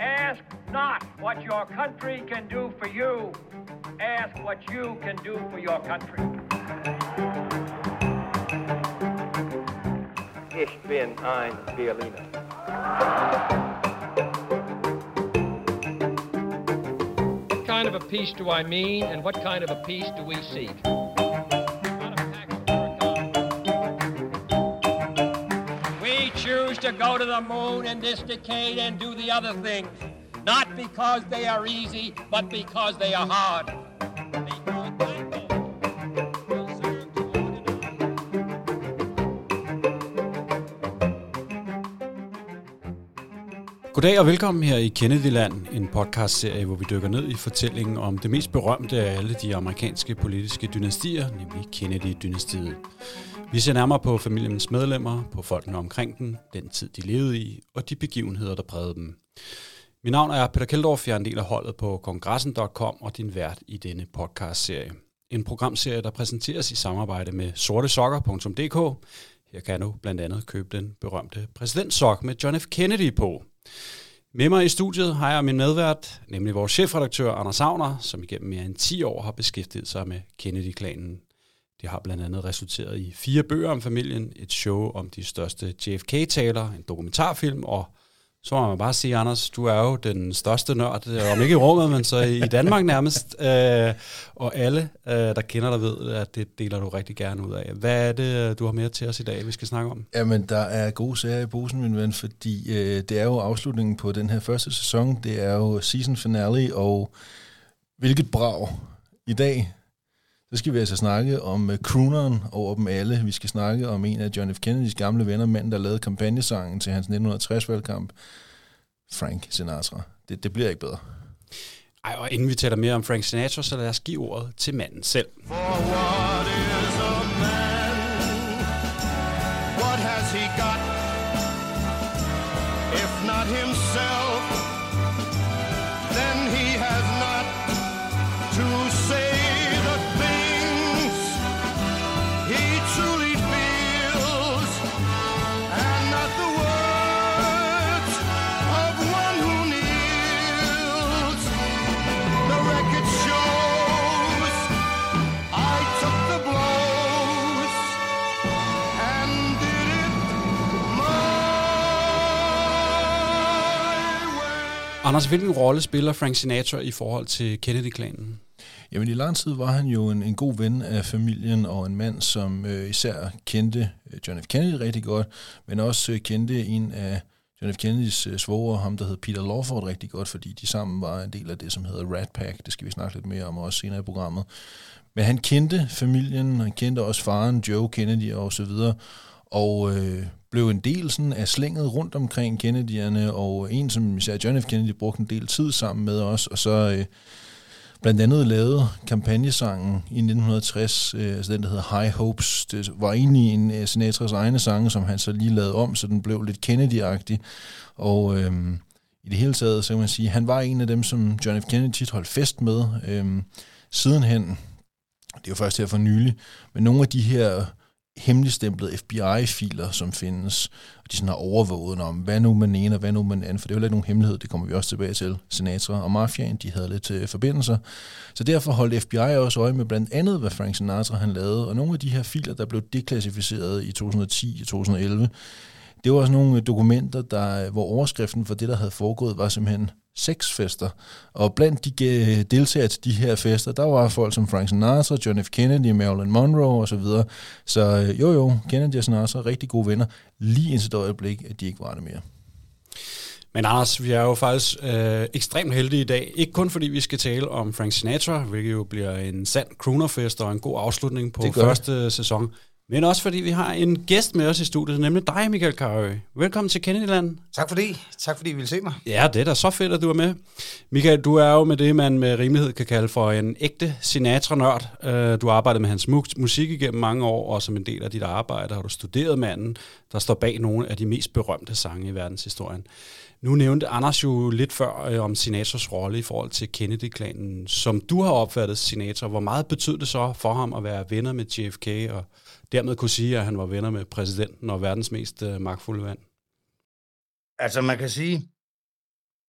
Ask not what your country can do for you. Ask what you can do for your country. Ich bin ein Berliner. What kind of a peace do I mean, and what kind of a peace do we seek? To go to the moon in this decade and do the other things, not because they are easy, but because they are hard. Goddag og velkommen her i Kennedyland, en podcastserie, hvor vi dykker ned i fortællingen om det mest berømte af alle de amerikanske politiske dynastier, nemlig Kennedy-dynastiet. Vi ser nærmere på familiens medlemmer, på folkene omkring dem, den tid de levede i, og de begivenheder, der prægede dem. Mit navn er Peter Keldorf, jeg er en del af holdet på kongressen.com og din vært i denne podcastserie. En programserie, der præsenteres i samarbejde med sortesokker.dk. Her kan du blandt andet købe den berømte præsidentsok med John F. Kennedy på. Med mig i studiet har jeg min medvært, nemlig vores chefredaktør Anders Savner, som igennem mere end 10 år har beskæftiget sig med Kennedy-klanen. Det har blandt andet resulteret i fire bøger om familien, et show om de største JFK-taler, en dokumentarfilm og så må man bare sige, Anders, du er jo den største nørd, øh, om ikke i rummet, men så i Danmark nærmest. Øh, og alle, øh, der kender dig, ved, at det deler du rigtig gerne ud af. Hvad er det, øh, du har mere til os i dag, vi skal snakke om? Jamen, der er gode sager i posen, min ven, fordi øh, det er jo afslutningen på den her første sæson. Det er jo season finale, og hvilket brag. I dag, så skal vi altså snakke om uh, crooneren over dem alle. Vi skal snakke om en af John F. Kennedys gamle venner, manden, der lavede kampagnesangen til hans 1960-valgkamp, Frank Sinatra. Det, det bliver ikke bedre. Ej, og inden vi taler mere om Frank Sinatra, så lad os give ordet til manden selv. For Anders, hvilken rolle spiller Frank Sinatra i forhold til Kennedy-klanen? Jamen i lang tid var han jo en, en god ven af familien og en mand, som øh, især kendte øh, John F. Kennedy rigtig godt, men også øh, kendte en af John F. Kennedys øh, svoger, ham der hed Peter Lawford rigtig godt, fordi de sammen var en del af det, som hedder Rat Pack. Det skal vi snakke lidt mere om også senere i programmet. Men han kendte familien, han kendte også faren Joe Kennedy og så videre, og øh, blev en del sådan af slænget rundt omkring Kennedyerne, og en, som især John F. Kennedy brugte en del tid sammen med os, og så øh, blandt andet lavede kampagnesangen i 1960, øh, altså den, der hedder High Hopes. Det var egentlig en af Sinatras egne sange, som han så lige lavede om, så den blev lidt Kennedy-agtig. Og øh, i det hele taget, så kan man sige, han var en af dem, som John F. Kennedy tit holdt fest med. Øh, sidenhen, det er jo først her for nylig, men nogle af de her hemmeligstemplede FBI-filer, som findes, og de sådan har overvåget om, hvad nu man ene og hvad nu man anden, for det er jo ikke nogen hemmelighed, det kommer vi også tilbage til. Sinatra og mafiaen, de havde lidt øh, forbindelser. Så derfor holdt FBI også øje med blandt andet, hvad Frank Sinatra han lavede, og nogle af de her filer, der blev deklassificeret i 2010 og 2011, det var sådan nogle dokumenter, der, hvor overskriften for det, der havde foregået, var simpelthen sexfester. Og blandt de deltagere til de her fester, der var folk som Frank Sinatra, John F. Kennedy, Marilyn Monroe osv. Så, så øh, jo jo, Kennedy og Sinatra er rigtig gode venner, lige indtil et øjeblik, at de ikke var det mere. Men Anders, vi er jo faktisk øh, ekstremt heldige i dag. Ikke kun fordi vi skal tale om Frank Sinatra, hvilket jo bliver en sand croonerfest og en god afslutning på Det det. første sæson. Men også fordi vi har en gæst med os i studiet, nemlig dig, Michael Carøe. Velkommen til Kennedyland. Tak for det. Tak fordi I ville se mig. Ja, det er da så fedt, at du er med. Michael, du er jo med det, man med rimelighed kan kalde for en ægte Sinatra-nørd. Øh, Du har arbejdet med hans mu- musik igennem mange år, og som en del af dit arbejde har du studeret manden, der står bag nogle af de mest berømte sange i verdenshistorien. Nu nævnte Anders jo lidt før øh, om Sinatras rolle i forhold til Kennedy-klanen. Som du har opfattet Sinatra, hvor meget betød det så for ham at være venner med JFK, og dermed kunne sige, at han var venner med præsidenten og verdens mest øh, magtfulde mand? Altså, man kan sige,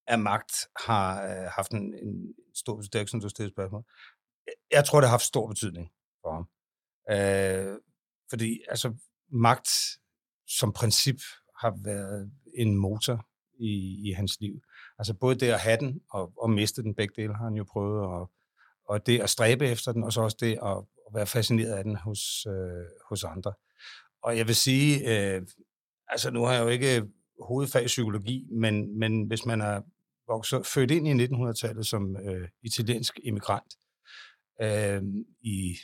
at magt har øh, haft en, en stor betydning. Det er ikke sådan, du spørgsmål. Jeg tror, det har haft stor betydning for ham. Øh, fordi altså, magt som princip har været en motor i, i hans liv. Altså både det at have den og, og miste den, begge dele har han jo prøvet, og, og det at stræbe efter den, og så også det at, at være fascineret af den hos, øh, hos andre. Og jeg vil sige, øh, altså nu har jeg jo ikke hovedfag i psykologi, men, men hvis man er vokset, født ind i 1900-tallet som øh, italiensk immigrant øh, i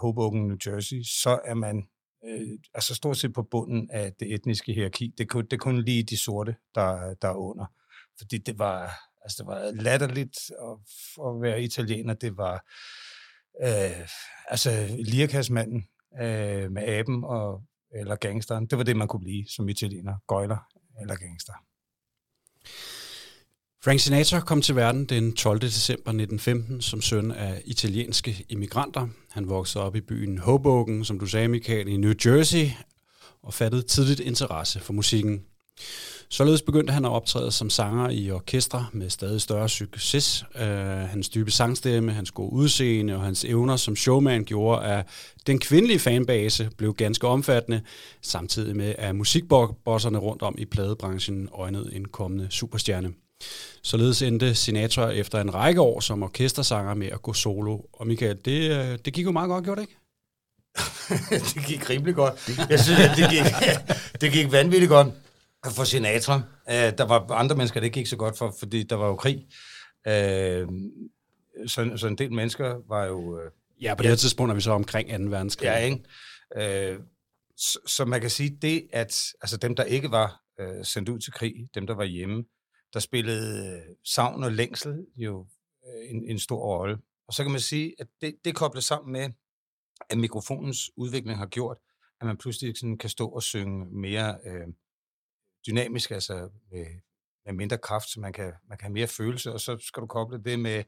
Hoboken, New Jersey, så er man øh, altså stort set på bunden af det etniske hierarki. Det er kun, det er kun lige de sorte, der, der er under. Fordi det var, altså det var latterligt at, at være italiener. Det var øh, altså lirakassmanden øh, med aben og, eller gangsteren. Det var det, man kunne blive som italiener. Gøjler eller gangster. Frank Sinatra kom til verden den 12. december 1915 som søn af italienske immigranter. Han voksede op i byen Hoboken, som du sagde, Michael, i New Jersey, og fattede tidligt interesse for musikken. Således begyndte han at optræde som sanger i orkestre med stadig større succes. Uh, hans dybe sangstemme, hans gode udseende og hans evner som showman gjorde, at den kvindelige fanbase blev ganske omfattende, samtidig med at musikbosserne rundt om i pladebranchen øjnede en kommende superstjerne. Således endte Sinatra efter en række år som orkestersanger med at gå solo. Og Michael, det, øh, det gik jo meget godt, gjorde det ikke? det gik rimelig godt. Jeg synes, at det gik, det gik vanvittigt godt for Sinatra. Uh, der var andre mennesker, det gik så godt for, fordi der var jo krig. Uh, så, så en del mennesker var jo... Uh, Ja, på det her tidspunkt er vi så omkring 2. verdenskrig. Ja, ikke? Uh, så, så man kan sige, det at altså dem, der ikke var uh, sendt ud til krig, dem, der var hjemme, der spillede øh, savn og længsel jo øh, en, en stor rolle. Og så kan man sige, at det, det kobler sammen med, at mikrofonens udvikling har gjort, at man pludselig sådan kan stå og synge mere øh, dynamisk, altså med, med mindre kraft, så man kan, man kan have mere følelse, og så skal du koble det med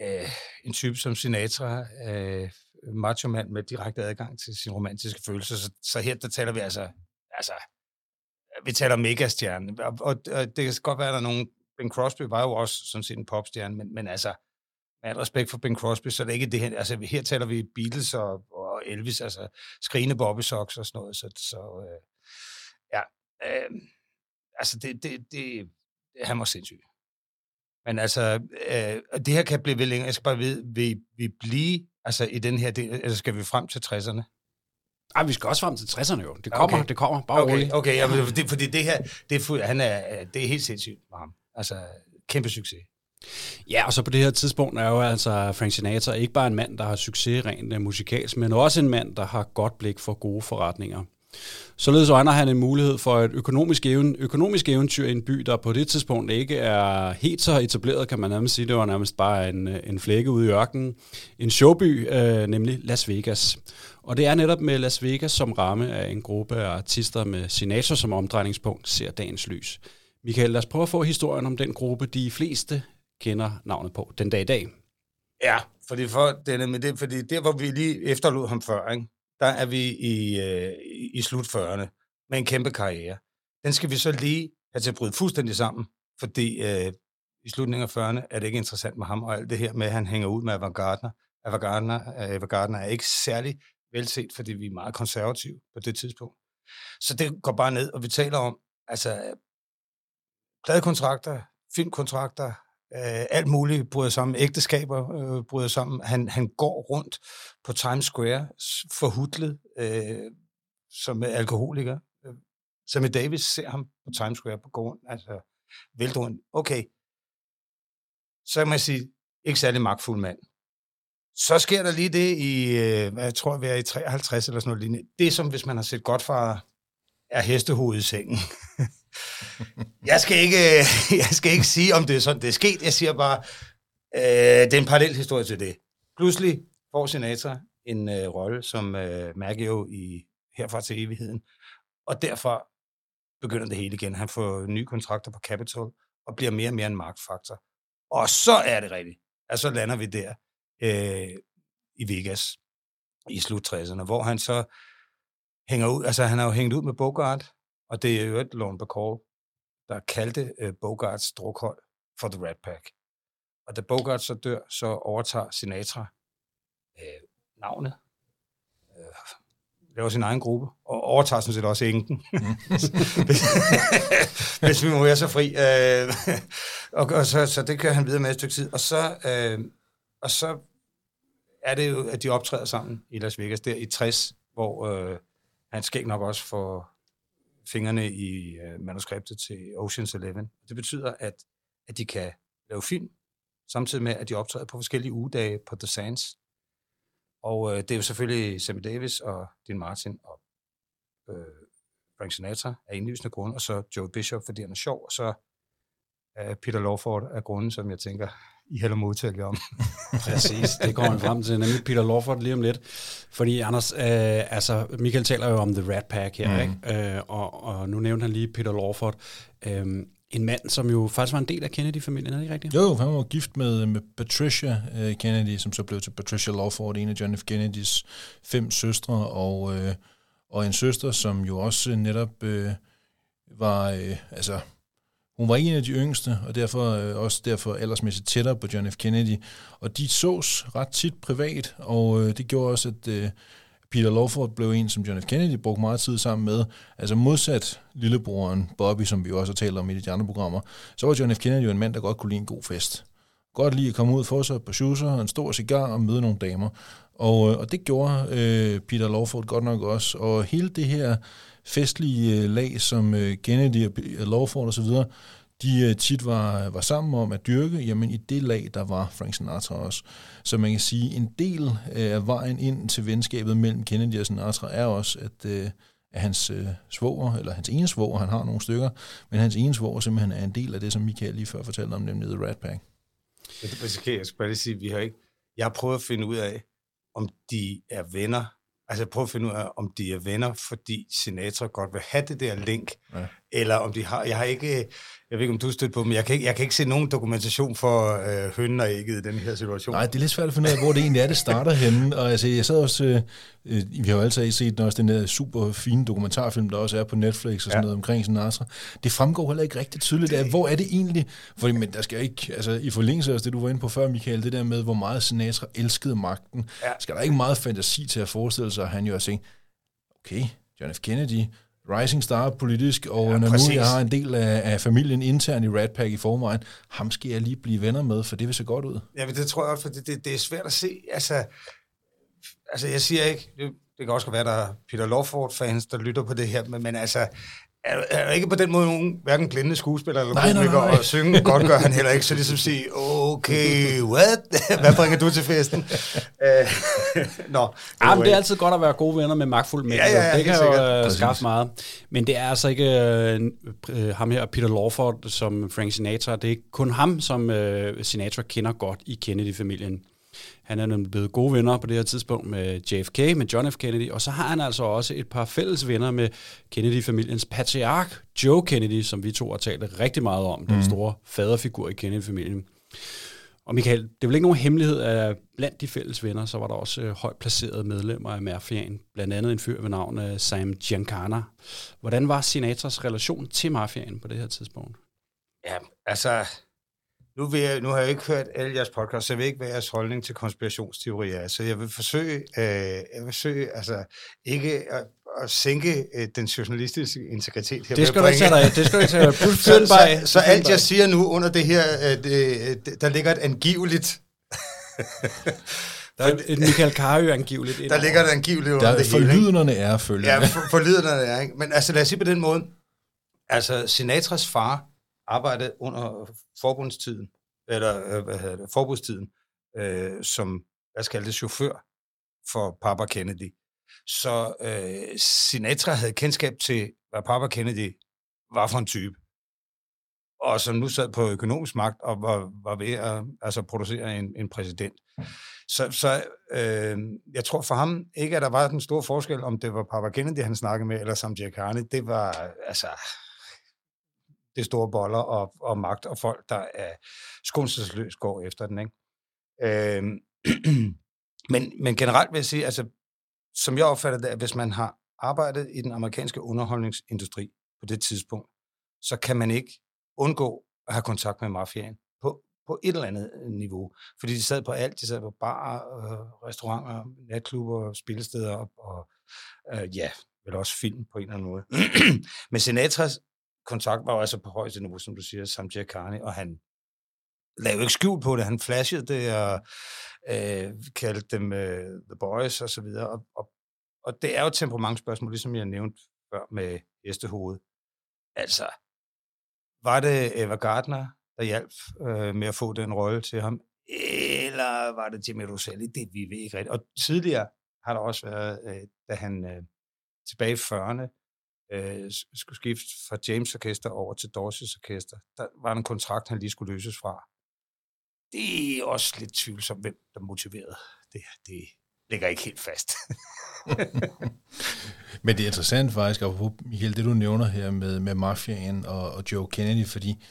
øh, en type som Sinatra, øh, macho mand med direkte adgang til sine romantiske følelser. Så, så her, der taler vi altså, altså vi taler megastjerne, og, og, og det kan godt være, at der er nogen, Ben Crosby var jo også sådan set en popstjerne, men, men altså, med al respekt for Ben Crosby, så er det ikke det her, altså her taler vi Beatles og, og Elvis, altså skrigende Bobby Socks og sådan noget, så, så øh, øh, altså det, det, det, han var sindssyg. Men altså, øh, det her kan blive ved længere, jeg skal bare vide, vil vi blive, altså i den her del, eller skal vi frem til 60'erne? Ej, vi skal også frem til 60'erne jo. Det kommer, Okay. det kommer. Bare Okay, roligt. okay ja, det, fordi det her, det er, fu- han er, det er helt sindssygt for ham. Altså, kæmpe succes. Ja, og så på det her tidspunkt er jo altså Frank Sinatra ikke bare en mand, der har succes rent uh, musikalsk, men også en mand, der har godt blik for gode forretninger. Således øjner han en mulighed for et økonomisk, even, økonomisk eventyr i en by, der på det tidspunkt ikke er helt så etableret, kan man nærmest sige. Det var nærmest bare en, øh, en flække ude i ørkenen. En showby, øh, nemlig Las Vegas. Og det er netop med Las Vegas som ramme af en gruppe af artister med Sinatra som omdrejningspunkt ser dagens lys. Michael, lad os prøve at få historien om den gruppe, de fleste kender navnet på den dag i dag. Ja, fordi, for, det er det, fordi der, hvor vi lige efterlod ham før, ikke? Der er vi i, øh, i- slut 40'erne med en kæmpe karriere. Den skal vi så lige have til at bryde fuldstændig sammen, fordi øh, i slutningen af 40'erne er det ikke interessant med ham, og alt det her med, at han hænger ud med Ava Gardner. Ava Gardner, øh, Gardner er ikke særlig velset, fordi vi er meget konservative på det tidspunkt. Så det går bare ned, og vi taler om, altså, pladekontrakter, filmkontrakter, øh, alt muligt bryder sammen, ægteskaber øh, bryder sammen. Han, han går rundt på Times Square, forhudlet, øh, som alkoholiker. Øh, Sammy Davis ser ham på Times Square på gården, altså vælter. Okay, så kan man sige, ikke særlig magtfuld mand. Så sker der lige det i, øh, hvad jeg tror, vi er i 53 eller sådan noget lignende. Det er som hvis man har set Godfather, er hestehovedet i sengen. jeg, skal ikke, jeg skal ikke sige, om det er sådan, det er sket. Jeg siger bare, øh, det er en parallel historie til det. Pludselig får Sinatra en øh, rolle som øh, Maggio i Herfra til evigheden, og derfor begynder det hele igen. Han får nye kontrakter på Capitol, og bliver mere og mere en magtfaktor. Og så er det rigtigt. Altså, så lander vi der øh, i Vegas i slut 60'erne, hvor han så hænger ud, altså han har jo hængt ud med Bogart, og det er jo et Lone Bacall, der kaldte øh, Bogarts drukhold for The Rat Pack. Og da Bogart så dør, så overtager Sinatra øh, navnet, øh, laver sin egen gruppe, og overtager sådan set også enken. hvis, hvis vi må være så fri. Øh, og, og så, så det kører han videre med et stykke tid. Og så, øh, og så er det jo, at de optræder sammen i Las Vegas der i 60, hvor øh, han skal nok også for fingrene i øh, manuskriptet til Ocean's Eleven. Det betyder, at, at de kan lave film, samtidig med, at de optræder på forskellige ugedage på The Sands. Og øh, det er jo selvfølgelig Sammy Davis og Dean Martin og øh, Frank Sinatra af indlysende grunde, og så Joe Bishop, fordi han er sjov, og så øh, Peter Lawford af grunden, som jeg tænker, i hælder modtale om. Præcis, det kommer man frem til, nemlig Peter Lawford lige om lidt. Fordi Anders, øh, altså Michael taler jo om The Rat Pack her, mm. ikke? Øh, og, og nu nævnte han lige Peter Lawford. Øh, en mand, som jo faktisk var en del af Kennedy-familien, er det ikke rigtigt? Jo, han var gift med, med Patricia uh, Kennedy, som så blev til Patricia Lawford, en af John F. Kennedys fem søstre, og, uh, og en søster, som jo også netop uh, var, uh, altså, hun var en af de yngste, og derfor øh, også derfor aldersmæssigt tættere på John F. Kennedy. Og de sås ret tit privat, og øh, det gjorde også, at øh, Peter Lawford blev en, som John F. Kennedy brugte meget tid sammen med. Altså modsat lillebroren Bobby, som vi også har talt om i de andre programmer, så var John F. Kennedy jo en mand, der godt kunne lide en god fest. Godt lide at komme ud for sig på shoeser, en stor cigar og møde nogle damer. Og, øh, og det gjorde øh, Peter Lawford godt nok også. Og hele det her festlige øh, lag, som øh, Kennedy og øh, Lawford osv., de tit var, var sammen om at dyrke, jamen i det lag, der var Frank Sinatra også. Så man kan sige, en del af vejen ind til venskabet mellem Kennedy og Sinatra er også, at, at hans svoger, eller hans ene svoger, han har nogle stykker, men hans ene svoger simpelthen er en del af det, som Michael lige før fortalte om, nemlig The Rat Pack. Jeg, jeg skal bare lige sige, vi har ikke... Jeg har prøvet at finde ud af, om de er venner. Altså prøv at finde ud af, om de er venner, fordi Sinatra godt vil have det der link, ja eller om de har... Jeg har ikke... Jeg ved ikke, om du stødt på dem. Jeg kan ikke, jeg kan ikke se nogen dokumentation for øh, hønnen og ægget i den her situation. Nej, det er lidt svært at finde ud af, hvor det egentlig er, det starter henne. Og altså, jeg sad også, øh, øh, vi har jo altid set også den der super fine dokumentarfilm, der også er på Netflix og sådan ja. noget omkring Sinatra. Det fremgår heller ikke rigtig tydeligt af, hvor er det egentlig? Fordi, men der skal ikke, altså i forlængelse af det, du var inde på før, Michael, det der med, hvor meget Sinatra elskede magten, ja. skal der ikke meget fantasi til at forestille sig, at han jo har tænkt, okay, John F. Kennedy, rising star politisk, og ja, når præcis. nu jeg har en del af, af familien intern i Rat Pack i forvejen, ham skal jeg lige blive venner med, for det vil se godt ud. Ja, men det tror jeg også, for det, det, det er svært at se. Altså, altså jeg siger ikke, det, det kan også være, der er Peter Lawford-fans, der lytter på det her, men, men altså, er, er ikke på den måde nogen, hverken blinde skuespiller eller nej, komiker, nej, nej. og synge godt gør han heller ikke, så ligesom sige, okay, what? Hvad bringer du til festen? uh, Nå, ja, men det er altid godt at være gode venner med magtfuld mænd. Ja, ja, ja, det kan jo uh, skaffe meget. Men det er altså ikke uh, ham her, Peter Lawford, som Frank Sinatra. Det er kun ham, som uh, Sinatra kender godt i Kennedy-familien. Han er nemlig blevet gode venner på det her tidspunkt med JFK, med John F. Kennedy, og så har han altså også et par fælles venner med Kennedy-familiens patriark, Joe Kennedy, som vi to har talt rigtig meget om, mm. den store faderfigur i Kennedy-familien. Og Michael, det er vel ikke nogen hemmelighed, at blandt de fælles venner, så var der også øh, højt placerede medlemmer af mafiaen, blandt andet en fyr ved navn øh, Sam Giancana. Hvordan var Sinatras relation til mafiaen på det her tidspunkt? Ja, altså, nu, vil jeg, nu har jeg ikke hørt alle jeres podcasts, så jeg ved ikke, hvad jeres holdning til konspirationsteorier er. Så jeg vil forsøge, øh, jeg vil forsøge altså, ikke at, at sænke øh, den journalistiske integritet her. Det skal du ikke tage dig Det skal du ikke tage dig så, så, så alt, jeg siger nu under det her, øh, det, der ligger et angiveligt... Der er et Michael Carø angiveligt. Der ligger et angiveligt under der, det hele. Er følgende. Ja, for, forlydenderne er. Ikke? Men altså lad os sige på den måde. Altså Sinatras far arbejdet under forbundstiden, eller øh, hvad hedder det, forbudstiden, øh, som, hvad skal det, chauffør for Papa Kennedy. Så øh, Sinatra havde kendskab til, hvad Papa Kennedy var for en type. Og som nu sad på økonomisk magt og var, var ved at altså, producere en, en præsident. Så, så øh, jeg tror for ham ikke, at der var den store forskel, om det var Papa Kennedy, han snakkede med, eller Sam Giacani. Det var altså det store boller og, og magt og folk, der er skånselsløs går efter den. Ikke? Øh, men, men generelt vil jeg sige, altså, som jeg opfatter det, at hvis man har arbejdet i den amerikanske underholdningsindustri på det tidspunkt, så kan man ikke undgå at have kontakt med mafiaen på, på et eller andet niveau. Fordi de sad på alt. De sad på barer, øh, restauranter, natklubber, spillesteder og, og øh, ja, vel også film på en eller anden måde. Men Sinatras kontakt var jo altså på højeste niveau, som du siger, Sam Giacani, og han lavede ikke skjul på det. Han flashede det og øh, kaldte dem øh, The Boys og så videre. Og, og, og det er jo et temperamentsspørgsmål, ligesom jeg nævnte før med hestehovedet. Altså, var det Eva Gardner, der hjalp øh, med at få den rolle til ham, eller var det Jimmy Roselli? Det vi ved ikke rigtigt. Og tidligere har der også været, øh, da han øh, tilbage i 40'erne øh, skulle skifte fra James Orkester over til Dorsey's Orkester, der var en kontrakt, han lige skulle løses fra. Det er også lidt tvivlsomt, hvem der motiverede det. Det ligger ikke helt fast. Men det er interessant faktisk, og Michael, det du nævner her med, med mafiaen og, og Joe Kennedy, fordi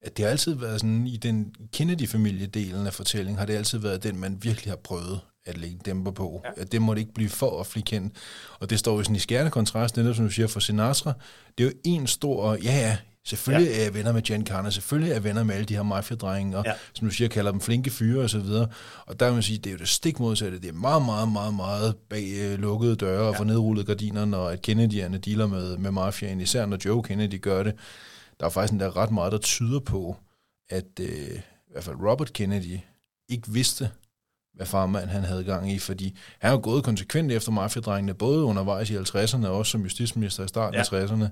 at det har altid været sådan, i den Kennedy-familiedelen af fortællingen, har det altid været den, man virkelig har prøvet at lægge dæmper på. Ja. At det må det ikke blive for offentligt kendt. Og det står jo sådan i skærende kontrast, netop som du siger, for Sinatra. Det er jo en stor, ja ja, selvfølgelig ja. er jeg venner med Jan Carner, selvfølgelig er jeg venner med alle de her mafia-drenge, og ja. som du siger, kalder dem flinke fyre og så videre. Og der vil man sige, det er jo det stik modsatte. Det er meget, meget, meget, meget bag øh, lukkede døre og ja. for nedrullet gardiner, når at Kennedy'erne dealer med, med mafiaen, især når Joe Kennedy gør det. Der er faktisk en der ret meget, der tyder på, at øh, i hvert fald Robert Kennedy ikke vidste, hvad farmand han havde gang i, fordi han har gået konsekvent efter mafiadrengene, både undervejs i 50'erne og også som justitsminister i starten ja. af 60'erne.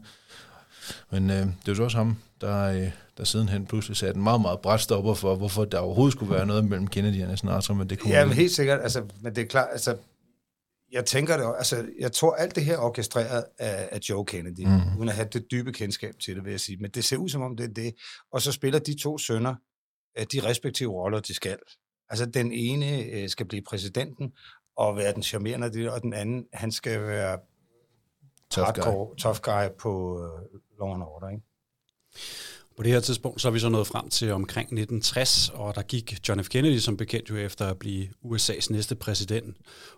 Men øh, det er jo også ham, der, øh, der sidenhen pludselig satte en meget, meget bræt stopper for, hvorfor der overhovedet skulle være noget mellem Kennedy og Sinatra, men det kunne Ja, men helt sikkert, altså, men det er klart, altså, jeg tænker det altså, jeg tror alt det her er orkestreret af, af Joe Kennedy, mm. uden at have det dybe kendskab til det, vil jeg sige. Men det ser ud som om det er det. Og så spiller de to sønner de respektive roller, de skal. Altså den ene øh, skal blive præsidenten og være den charmerende, og den anden, han skal være Tough hardcore, guy. tough guy på uh, Law and Order, ikke? På det her tidspunkt så er vi så nået frem til omkring 1960, og der gik John F. Kennedy som bekendt jo efter at blive USA's næste præsident.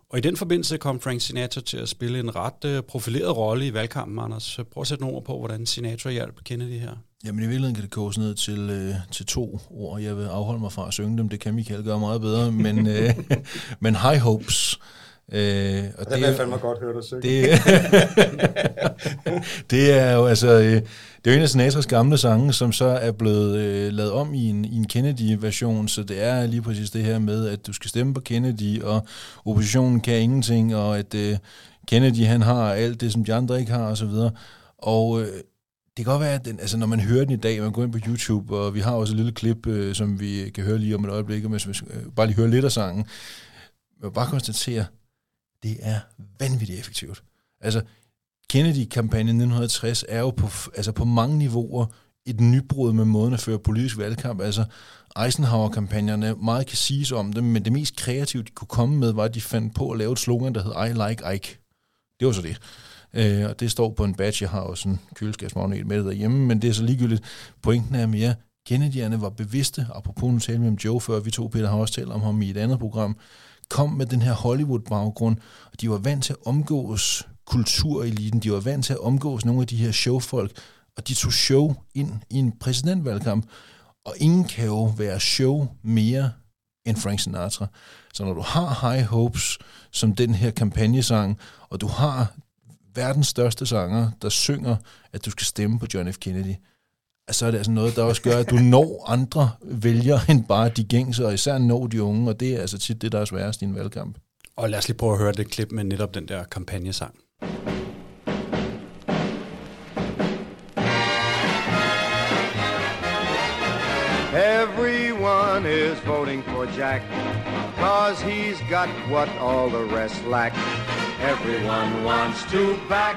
Og i den forbindelse kom Frank Sinatra til at spille en ret uh, profileret rolle i valgkampen, Anders. Prøv at sætte nogle ord på, hvordan Sinatra hjalp Kennedy her. Jamen i virkeligheden kan det koges ned til, øh, til to ord. Jeg vil afholde mig fra at synge dem, det kan Michael gøre meget bedre, men, øh, men High Hopes. Øh, og det, det er fandme godt høre dig synge. Det, det er jo altså, øh, det er jo en af Sinatras gamle sange, som så er blevet øh, lavet om i en, i en Kennedy-version, så det er lige præcis det her med, at du skal stemme på Kennedy, og oppositionen kan ingenting, og at øh, Kennedy han har alt det, som de andre ikke har, og så videre. Og øh, det kan godt være, at den, altså, når man hører den i dag, man går ind på YouTube, og vi har også et lille klip, øh, som vi kan høre lige om et øjeblik, men vi øh, bare lige høre lidt af sangen. Men bare konstatere, det er vanvittigt effektivt. Altså, Kennedy-kampagnen 1960 er jo på, altså på mange niveauer et nybrud med måden at føre politisk valgkamp. Altså, Eisenhower-kampagnerne, meget kan siges om dem, men det mest kreative, de kunne komme med, var, at de fandt på at lave et slogan, der hed I like Ike. Det var så det. Øh, og det står på en badge, jeg har også en køleskabsmagnet med derhjemme, men det er så ligegyldigt. Pointen er mere, Kennedy'erne var bevidste, apropos nu talte vi om Joe før, vi to Peter har også talt om ham i et andet program, kom med den her Hollywood-baggrund, og de var vant til at omgås kultureliten, de var vant til at omgås nogle af de her showfolk, og de tog show ind i en præsidentvalgkamp, og ingen kan jo være show mere end Frank Sinatra. Så når du har High Hopes som den her kampagnesang, og du har verdens største sanger, der synger, at du skal stemme på John F. Kennedy, så er det altså noget, der også gør, at du når andre vælger end bare de gængse, og især når de unge, og det er altså tit det, der er sværest i en valgkamp. Og lad os lige prøve at høre det klip med netop den der kampagnesang. Everyone is voting for Jack, cause he's got what all the rest lack. Everyone wants to back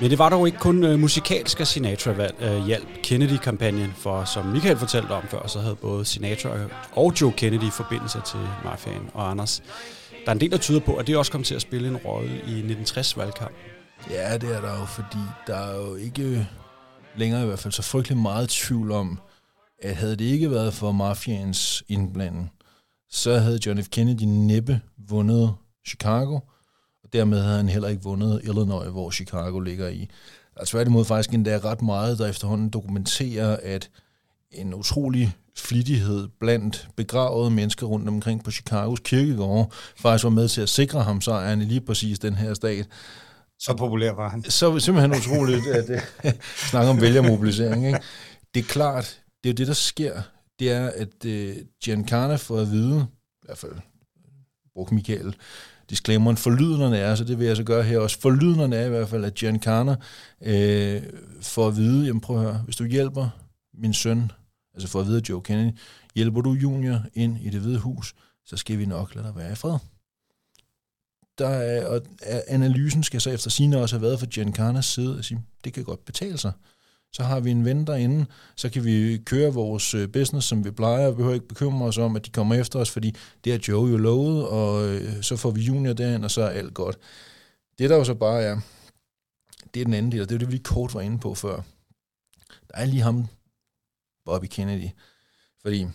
Men det var dog ikke kun øh, musikalsk, at Sinatra valg, øh, hjalp Kennedy-kampagnen, for som Michael fortalte om før, så havde både Sinatra og Joe Kennedy forbindelser til mafiaen og Anders. Der er en del, der tyder på, at det også kom til at spille en rolle i 1960-valgkampen. Ja, det er der jo, fordi der er jo ikke længere i hvert fald så frygtelig meget tvivl om, at havde det ikke været for mafians indblanding, så havde John F. Kennedy næppe vundet Chicago, dermed havde han heller ikke vundet Illinois, hvor Chicago ligger i. Er tværtimod faktisk endda ret meget, der efterhånden dokumenterer, at en utrolig flittighed blandt begravede mennesker rundt omkring på Chicagos kirkegårde faktisk var med til at sikre ham sejren i lige præcis den her stat. Så populær var han. Så er simpelthen utroligt at uh, snakke om vælgermobilisering. Ikke? Det er klart, det er jo det, der sker. Det er, at uh, Giancarlo får at vide, i hvert fald brugte Michael disclaimeren, forlydnerne er, så det vil jeg så gøre her også. forlydnerne er i hvert fald, at Giancarlo øh, får at vide, jamen prøv at høre, hvis du hjælper min søn, altså for at vide Joe Kennedy, hjælper du Junior ind i det hvide hus, så skal vi nok lade dig være i fred. Der er, og analysen skal så efter sine også have været for Giancarlos side at sige, det kan godt betale sig. Så har vi en ven derinde, så kan vi køre vores øh, business, som vi plejer, og vi behøver ikke bekymre os om, at de kommer efter os, fordi det er Joe jo lovet, og øh, så får vi Junior derind, og så er alt godt. Det der jo så bare er, det er den anden del, og det er det, vi kort var inde på før. Der er lige ham, Bobby Kennedy. Fordi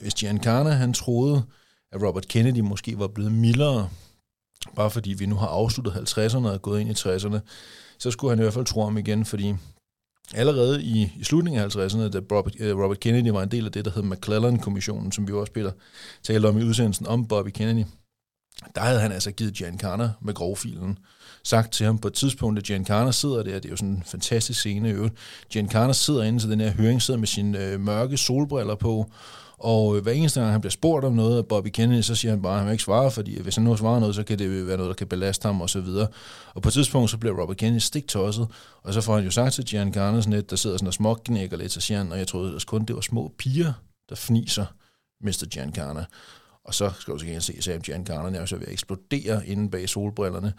hvis Giancarlo, han troede, at Robert Kennedy måske var blevet mildere, bare fordi vi nu har afsluttet 50'erne og gået ind i 60'erne, så skulle han i hvert fald tro om igen, fordi allerede i, i slutningen af 50'erne, da Robert, øh, Robert Kennedy var en del af det, der hed McClellan-kommissionen, som vi også spiller, talte om i udsendelsen om Bobby Kennedy, der havde han altså givet Giancarlo med grovfilen sagt til ham på et tidspunkt, at Giancarlo sidder der, det er jo sådan en fantastisk scene i øvrigt, Giancarlo sidder inde til den her høring, sidder med sine øh, mørke solbriller på, og øh, hver eneste gang han bliver spurgt om noget af Bobby Kennedy, så siger han bare, at han vil ikke svare, fordi hvis han nu svarer noget, så kan det være noget, der kan belaste ham og så videre. Og på et tidspunkt, så bliver Robert Kennedy stiktosset, og så får han jo sagt til Gian sådan net, der sidder sådan og småknækker lidt, så siger han, og jeg troede også kun, det var små piger, der fniser Mr. Giancarlo. Og så skal du sikkert se, at Sam Giancarlo er så ved at eksplodere inde bag solbrillerne.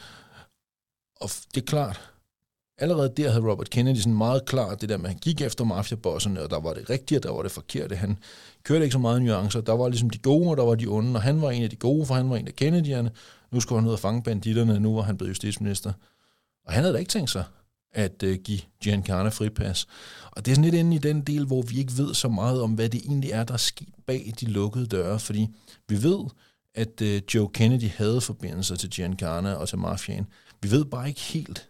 Og det er klart, allerede der havde Robert Kennedy sådan meget klart det der med, at han gik efter mafiabosserne, og der var det rigtige, og der var det forkerte. Han kørte ikke så meget nuancer. Der var ligesom de gode, og der var de onde, og han var en af de gode, for han var en af Kennedy'erne. Nu skulle han ud og fange banditterne, nu var han blevet justitsminister. Og han havde da ikke tænkt sig at uh, give Giancarlo fripas. Og det er sådan lidt inde i den del, hvor vi ikke ved så meget om, hvad det egentlig er, der er sket bag de lukkede døre, fordi vi ved, at uh, Joe Kennedy havde forbindelser til Giancarlo og til mafiaen. Vi ved bare ikke helt,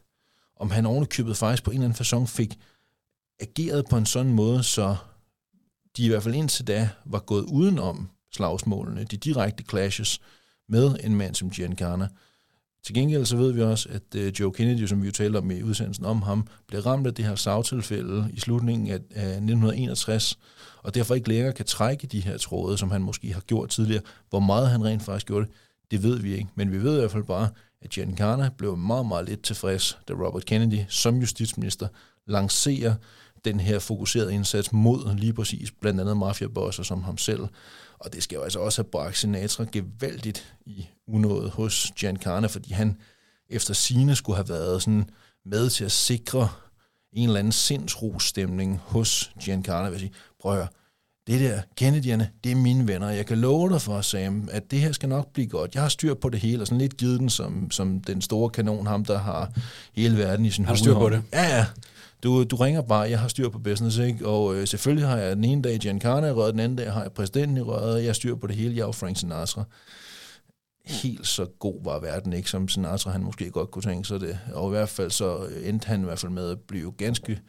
om han ovenikøbet faktisk på en eller anden façon fik ageret på en sådan måde, så de i hvert fald indtil da var gået udenom slagsmålene, de direkte clashes med en mand som Giancana. Til gengæld så ved vi også, at øh, Joe Kennedy, som vi jo talte om i udsendelsen om ham, blev ramt af det her savtilfælde i slutningen af, af 1961, og derfor ikke længere kan trække de her tråde, som han måske har gjort tidligere. Hvor meget han rent faktisk gjorde det, det ved vi ikke. Men vi ved i hvert fald bare, at Giancana blev meget, meget lidt tilfreds, da Robert Kennedy som justitsminister lancerer den her fokuserede indsats mod lige præcis blandt andet mafiabosser som ham selv. Og det skal jo altså også have bragt Sinatra gevaldigt i unået hos Giancana, fordi han efter sine skulle have været sådan med til at sikre en eller anden sindsro-stemning hos Giancana. Jeg vil sige, prøv at høre, det der, Kennedy'erne, det er mine venner. Jeg kan love dig for, Sam, at det her skal nok blive godt. Jeg har styr på det hele, og sådan lidt givet den som, som den store kanon, ham der har hele verden i sin Har du styr på det? Ja, ja. Du, du ringer bare, jeg har styr på business, ikke? Og øh, selvfølgelig har jeg den ene dag Giancarlo i røret, den anden dag har jeg præsidenten i røret, jeg har styr på det hele, jeg er jo Frank Sinatra. Helt så god var verden ikke, som Sinatra han måske godt kunne tænke sig det. Og i hvert fald så endte han i hvert fald med at blive ganske,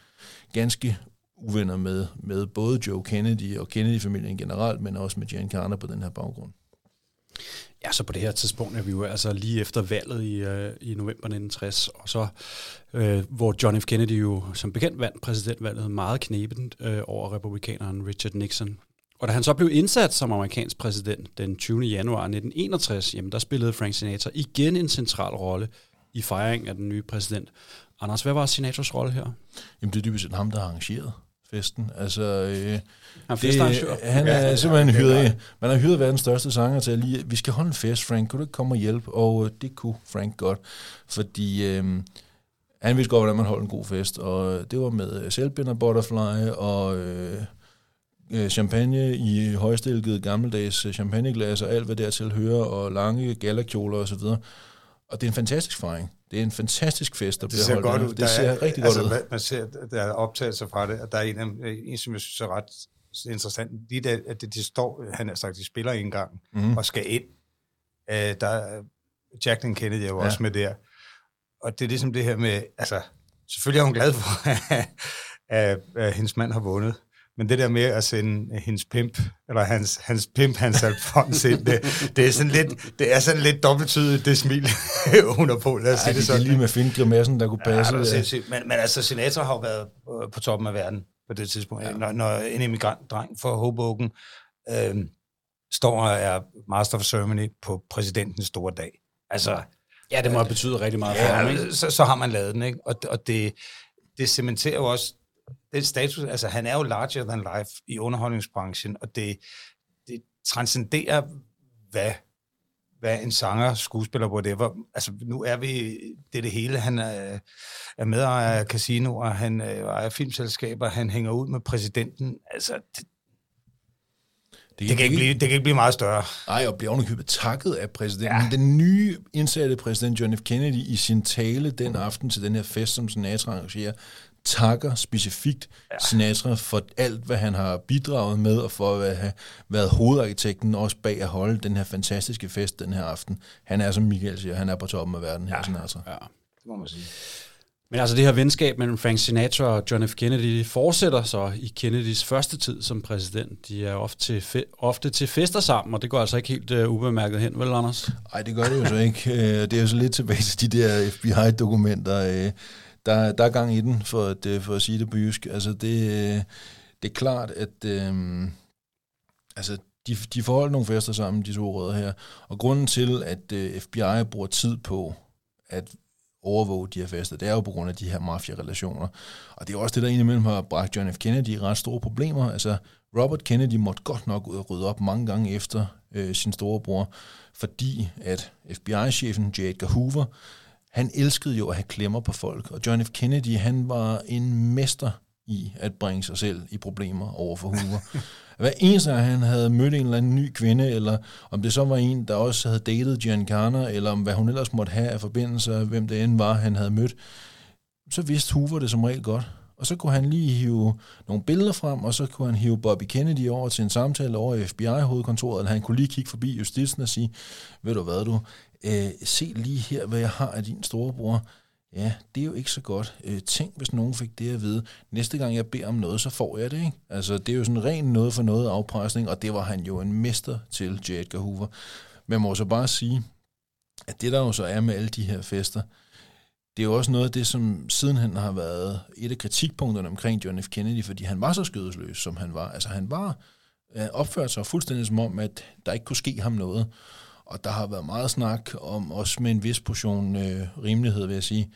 ganske uvenner med, med både Joe Kennedy og Kennedy-familien generelt, men også med Giancarlo på den her baggrund. Ja, så på det her tidspunkt er vi jo altså lige efter valget i, øh, i november 1960, og så øh, hvor John F. Kennedy jo som bekendt vandt præsidentvalget meget knebent øh, over republikaneren Richard Nixon. Og da han så blev indsat som amerikansk præsident den 20. januar 1961, jamen der spillede Frank Sinatra igen en central rolle i fejringen af den nye præsident. Anders, hvad var Sinatras rolle her? Jamen, det er dybest set ham, der har arrangeret festen. Altså, øh, Han er det, han er simpelthen hyret, man har hyret verdens største sanger til at lige, vi skal holde en fest, Frank, kunne du ikke komme og hjælpe? Og øh, det kunne Frank godt, fordi øh, Han vidste godt, hvordan man holdt en god fest, og det var med øh, selvbinder butterfly og øh, øh, champagne i højstilket gammeldags øh, champagneglas og alt, hvad dertil hører, og lange galakjoler osv. Og det er en fantastisk fejring. Det er en fantastisk fest, der Det bliver ser holdt. godt ud. Det Der ser er, rigtig altså, godt ud. Man ser, der er optagelser fra det, og der er en, af, en som jeg synes er ret interessant. Lige da, at det, de står, han har sagt, de spiller en gang Mhm. og skal ind. Øh, der er Jacqueline Kennedy er jo ja. også med der. Og det er ligesom det her med, altså, selvfølgelig er hun glad for, at, at, at hendes mand har vundet. Men det der med at sende hendes pimp, eller hans, hans pimp, hans Alfons ind, det, det, er sådan lidt, det er sådan lidt dobbelttydigt, det smil, hun har på. Lad os Ja, sige det, det er sådan. lige med at finde grimassen, der kunne Ja, passe. det er Ja. Men, men altså, Sinatra har jo været øh, på toppen af verden på det tidspunkt. Ja. Når, når en emigrant-dreng fra Hoboken øh, står og er master of ceremony på præsidentens store dag. Altså, Ja, det må have betydet rigtig meget for ham, ikke? ja, så, så har man lavet den, ikke? Og, og det, det cementerer jo også den status, altså han er jo larger than life i underholdningsbranchen, og det, det transcenderer, hvad, hvad en sanger, skuespiller, whatever. Altså nu er vi, det er det hele, han er, er medejer af casinoer, han øh, ejer filmselskaber, han hænger ud med præsidenten, altså det, det, kan ikke blive, det kan ikke blive meget større. Nej, og bliver ovenikøbet takket af præsidenten. Ja. Den nye indsatte præsident John F. Kennedy i sin tale den aften til den her fest, som Sinatra arrangerer, takker specifikt ja. Sinatra for alt, hvad han har bidraget med, og for at have været hovedarkitekten også bag at holde den her fantastiske fest den her aften. Han er, som Michael siger, han er på toppen af verden her, ja. Sinatra. Ja. Det må man sige. Men altså det her venskab mellem Frank Sinatra og John F. Kennedy fortsætter så i Kennedys første tid som præsident. De er ofte til, fe- ofte til fester sammen, og det går altså ikke helt uh, ubemærket hen, vel Anders? Nej, det gør det jo så ikke. Øh, Det er jo så lidt tilbage til de der FBI-dokumenter. Der, der er gang i den, for at, øh, for at sige det på jysk. Altså, det, øh, det er klart, at øh, altså, de, de får nogle fester sammen, de to rødder her. Og grunden til, at øh, FBI bruger tid på at overvåge de her fester, det er jo på grund af de her mafia-relationer. Og det er også det, der indimellem har bragt John F. Kennedy i ret store problemer. Altså, Robert Kennedy måtte godt nok ud og rydde op mange gange efter øh, sin storebror, fordi at FBI-chefen J. Edgar Hoover, han elskede jo at have klemmer på folk, og John F. Kennedy, han var en mester i at bringe sig selv i problemer over for Hoover. Hver eneste gang han havde mødt en eller anden ny kvinde, eller om det så var en, der også havde datet Giancana, eller om hvad hun ellers måtte have af forbindelser, hvem det end var, han havde mødt, så vidste Hoover det som regel godt. Og så kunne han lige hive nogle billeder frem, og så kunne han hive Bobby Kennedy over til en samtale over i FBI-hovedkontoret, eller han kunne lige kigge forbi justitsen og sige, ved du hvad du, øh, se lige her, hvad jeg har af din storebror. Ja, det er jo ikke så godt. Øh, tænk, hvis nogen fik det at vide. Næste gang jeg beder om noget, så får jeg det, ikke? Altså, det er jo sådan ren noget for noget afpresning, og det var han jo en mester til, J. Edgar Hoover. Men må så bare sige, at det der jo så er med alle de her fester, det er jo også noget af det, som sidenhen har været et af kritikpunkterne omkring John F. Kennedy, fordi han var så skødesløs, som han var. Altså han var øh, opført sig fuldstændig som om, at der ikke kunne ske ham noget. Og der har været meget snak om, også med en vis portion øh, rimelighed, vil jeg sige,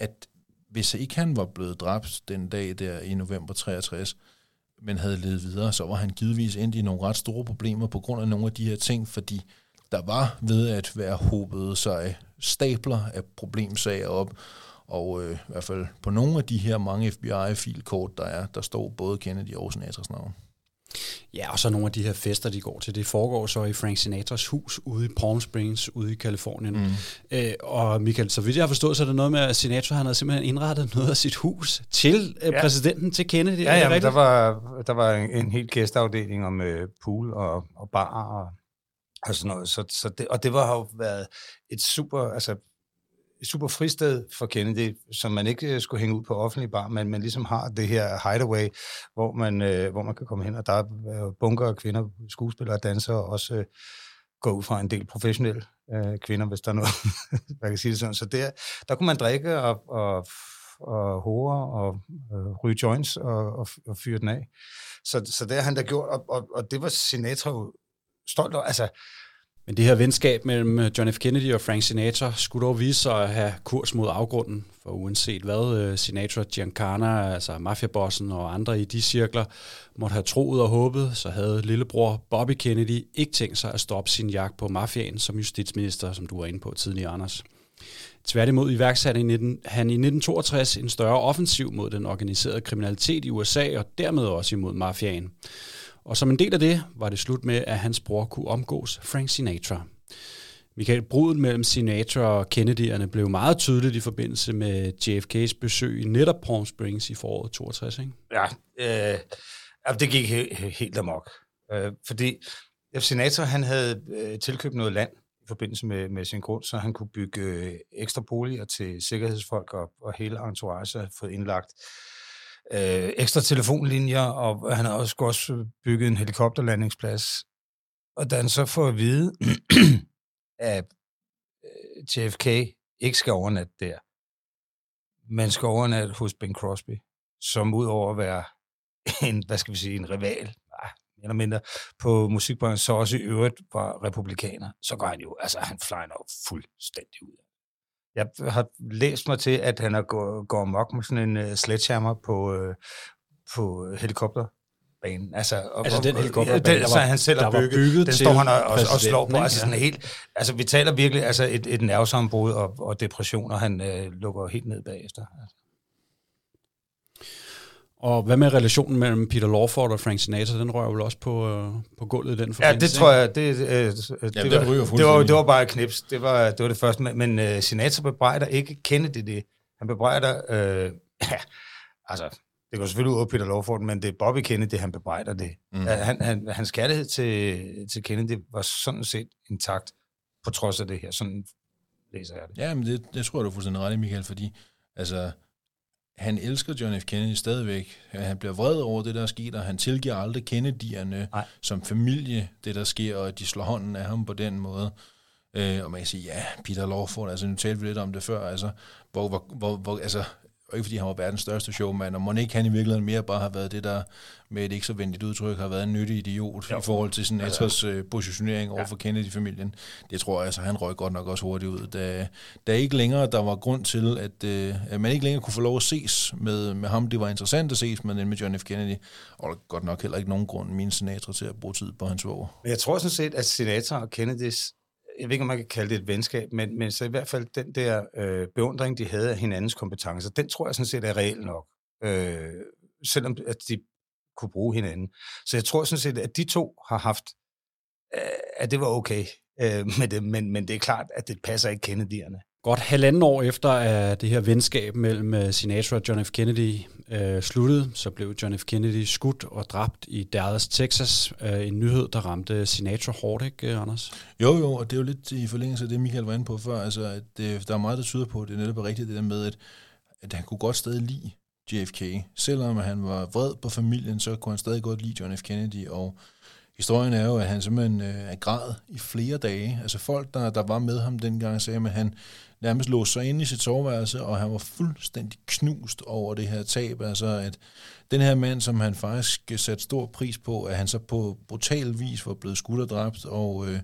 at hvis ikke han var blevet dræbt den dag der i november 63, men havde levet videre, så var han givetvis endt i nogle ret store problemer på grund af nogle af de her ting, fordi der var ved at være hobet sig stabler af problemsager op, og øh, i hvert fald på nogle af de her mange FBI-filkort, der er, der står både Kennedy og Sinatras navn. Ja, og så nogle af de her fester, de går til, det foregår så i Frank Sinatras hus ude i Palm Springs, ude i Kalifornien. Mm. Øh, og Michael, så vidt jeg har forstået, så er det noget med, at Sinatra han havde simpelthen indrettet noget af sit hus til øh, Ja. præsidenten, til Kennedy. Ja, Er det ja, der var, der var en, en hel gæsteafdeling om øh, pool og, og bar og, og sådan noget. Så, så det, og det var har jo været et super, altså, et super fristed for Kennedy, som man ikke øh, skulle hænge ud på offentlig bar, men man ligesom har det her hideaway, hvor man, øh, hvor man kan komme hen, og der er bunker af kvinder, skuespillere dansere, og også øh, går ud fra en del professionelle øh, kvinder, hvis der er noget, man kan sige det sådan. Så der, der kunne man drikke og, og, og hore og øh, ryge joints og, og, og fyre den af. Så, så det har han da gjort, og, og, og det var Sinatra jo stolt over. Altså, Men det her venskab mellem øh, John F. Kennedy og Frank Sinatra skulle dog vise sig at have kurs mod afgrunden, for uanset hvad øh, Sinatra, Giancana, altså mafiabossen og andre i de cirkler måtte have troet og håbet, så havde lillebror Bobby Kennedy ikke tænkt sig at stoppe sin jagt på mafiaen som justitsminister, som du var inde på tidligere, Anders. Tværtimod iværksatte han i 1962 en større offensiv mod den organiserede kriminalitet i USA og dermed også imod mafiaen. Og som en del af det var det slut med, at hans bror kunne omgås Frank Sinatra. Michael, bruden mellem Sinatra og Kennedy'erne blev meget tydeligt i forbindelse med JFK's besøg i netop Palm Springs i foråret 62, ikke? Ja, øh, altså, det gik he- he- helt amok. Øh, fordi ja, Sinatra, han havde øh, tilkøbt noget land i forbindelse med, med sin grund, så han kunne bygge øh, ekstra boliger til sikkerhedsfolk, og, og hele entourage havde fået indlagt øh, ekstra telefonlinjer, og han havde også, også bygget en helikopterlandingsplads. Og da han så får at vide, at øh, JFK ikke skal overnatte der, man skal overnatte hos Ben Crosby, som udover at være en, hvad skal vi sige, en rival, ah, eller mindre, på musikbranchen, så også i øvrigt var republikaner, så går han jo, altså han flyner jo fuldstændig ud. Jeg har læst mig til, at han er går, går amok med sådan en uh, sledgehammer på, uh, på helikopterbanen. Altså, og, Altså den helikopterbane, den, der var- han selv der har var bygget. bygget den står han og, og, og slår på. Altså sådan Ja. helt, altså vi taler virkelig altså et, et nervesambrud og, og depression, og han øh, lukker helt ned bagefter. Altså. Og hvad med relationen mellem Peter Lawford og Frank Sinatra? Den rører vel også på, øh, på gulvet i den Ja, forbindelse, det tror jeg, det, øh, det, den var, ryger det, var, det var bare et knips. Det var det, var det første. Men, men uh, Sinatra bebrejder ikke Kennedy det. Han bebrejder, øh, ja, altså, det går selvfølgelig ud over Peter Lawford, men det er Bobby Kennedy, han bebrejder det. Mm. Han, han, hans kærlighed til, til Kennedy var sådan set intakt, på trods af det her. Sådan læser jeg det. Ja, men det, det tror jeg, du er fuldstændig ret i, Michael, fordi altså, han elsker John F. Kennedy stadigvæk. Han bliver vred over det, der er sket, og han tilgiver aldrig Kennedy'erne Nej. som familie, det der sker, og at de slår hånden af ham på den måde. Øh, og man kan sige, ja, Peter Lawford, altså nu talte vi lidt om det før, altså, hvor, hvor, hvor, hvor altså, og ikke fordi han var verdens største showman, og må ikke han i virkeligheden mere bare har været det, der med et ikke så venligt udtryk har været en nyttig idiot jo. i forhold til sin Sinatras øh, positionering over for Kennedy-familien. Det tror jeg, altså, han røg godt nok også hurtigt ud, da, da ikke længere der var grund til, at, øh, at man ikke længere kunne få lov at ses med, med ham. Det var interessant at ses med, den med John F. Kennedy, og der er godt nok heller ikke nogen grund, min Sinatra, til at bruge tid på hans våger. Men jeg tror sådan set, at Sinatra og Kennedys, jeg ved ikke, om man kan kalde det et venskab, men, men så i hvert fald den der øh, beundring, de havde af hinandens kompetencer, den tror jeg sådan set er reelt nok. Øh, selvom at de kunne bruge hinanden. Så jeg tror sådan set, at de to har haft, øh, at det var okay øh, med det, men, men det er klart, at det passer ikke Kennedy'erne. Godt halvanden år efter, at det her venskab mellem øh, Sinatra og John F. Kennedy øh, sluttede, så blev John F. Kennedy skudt og dræbt i Dallas, Texas. Øh, en nyhed, der ramte Sinatra hårdt, ikke, øh, Anders? Jo, jo, og det er jo lidt i forlængelse af det, Michael var inde på før, altså, at det, der er meget, der tyder på, at det er netop rigtigt det der med, at, at han kunne godt stadig lide JFK. Selvom han var vred på familien, så kunne han stadig godt lide John F. Kennedy, og historien er jo, at han simpelthen øh, er græd i flere dage. Altså folk, der, der var med ham dengang, sagde, at han nærmest låst sig inde i sit soveværelse, og han var fuldstændig knust over det her tab. Altså, at den her mand, som han faktisk satte stor pris på, at han så på brutal vis var blevet skudt og dræbt, og, øh,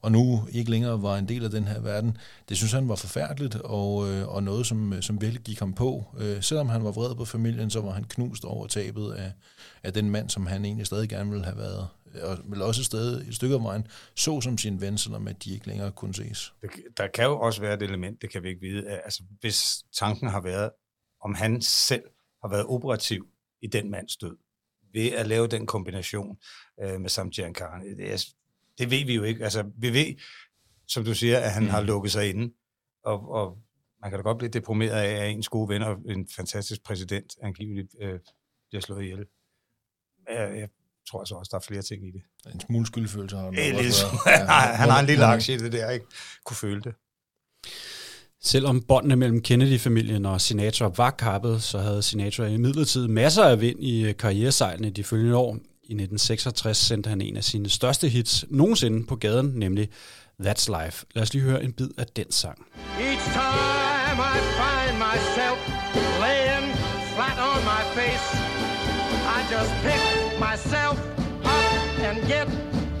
og nu ikke længere var en del af den her verden, det synes han var forfærdeligt, og, øh, og noget, som, som virkelig gik ham på. Øh, selvom han var vred på familien, så var han knust over tabet af, af den mand, som han egentlig stadig gerne ville have været, og vel også et, sted, et stykke af vejen, så som sin ven, selvom at de ikke længere kunne ses. Der kan jo også være et element, det kan vi ikke vide, at, altså, hvis tanken har været, om han selv har været operativ i den mands død, ved at lave den kombination øh, med Sam Giancana. Det, er, det ved vi jo ikke. Altså, vi ved, som du siger, at han mm. har lukket sig inde, og, og man kan da godt blive deprimeret af, at ens gode ven og en fantastisk præsident angiveligt øh, bliver slået ihjel. Jeg, jeg tror altså også, der er flere ting i det. En smule skyldfølelse har han En lille, ja, han har en lille aktie i det der, ikke? Kunne føle det. Selvom båndene mellem Kennedy-familien og Sinatra var kappet, så havde Sinatra i midlertid masser af vind i øh, karrieresejlene de følgende år. I 1966 sendte han en af sine største hits nogensinde på gaden, nemlig That's Life. Lad os lige høre en bid af den sang. Each time I find myself laying flat on my face, I just pick myself up and get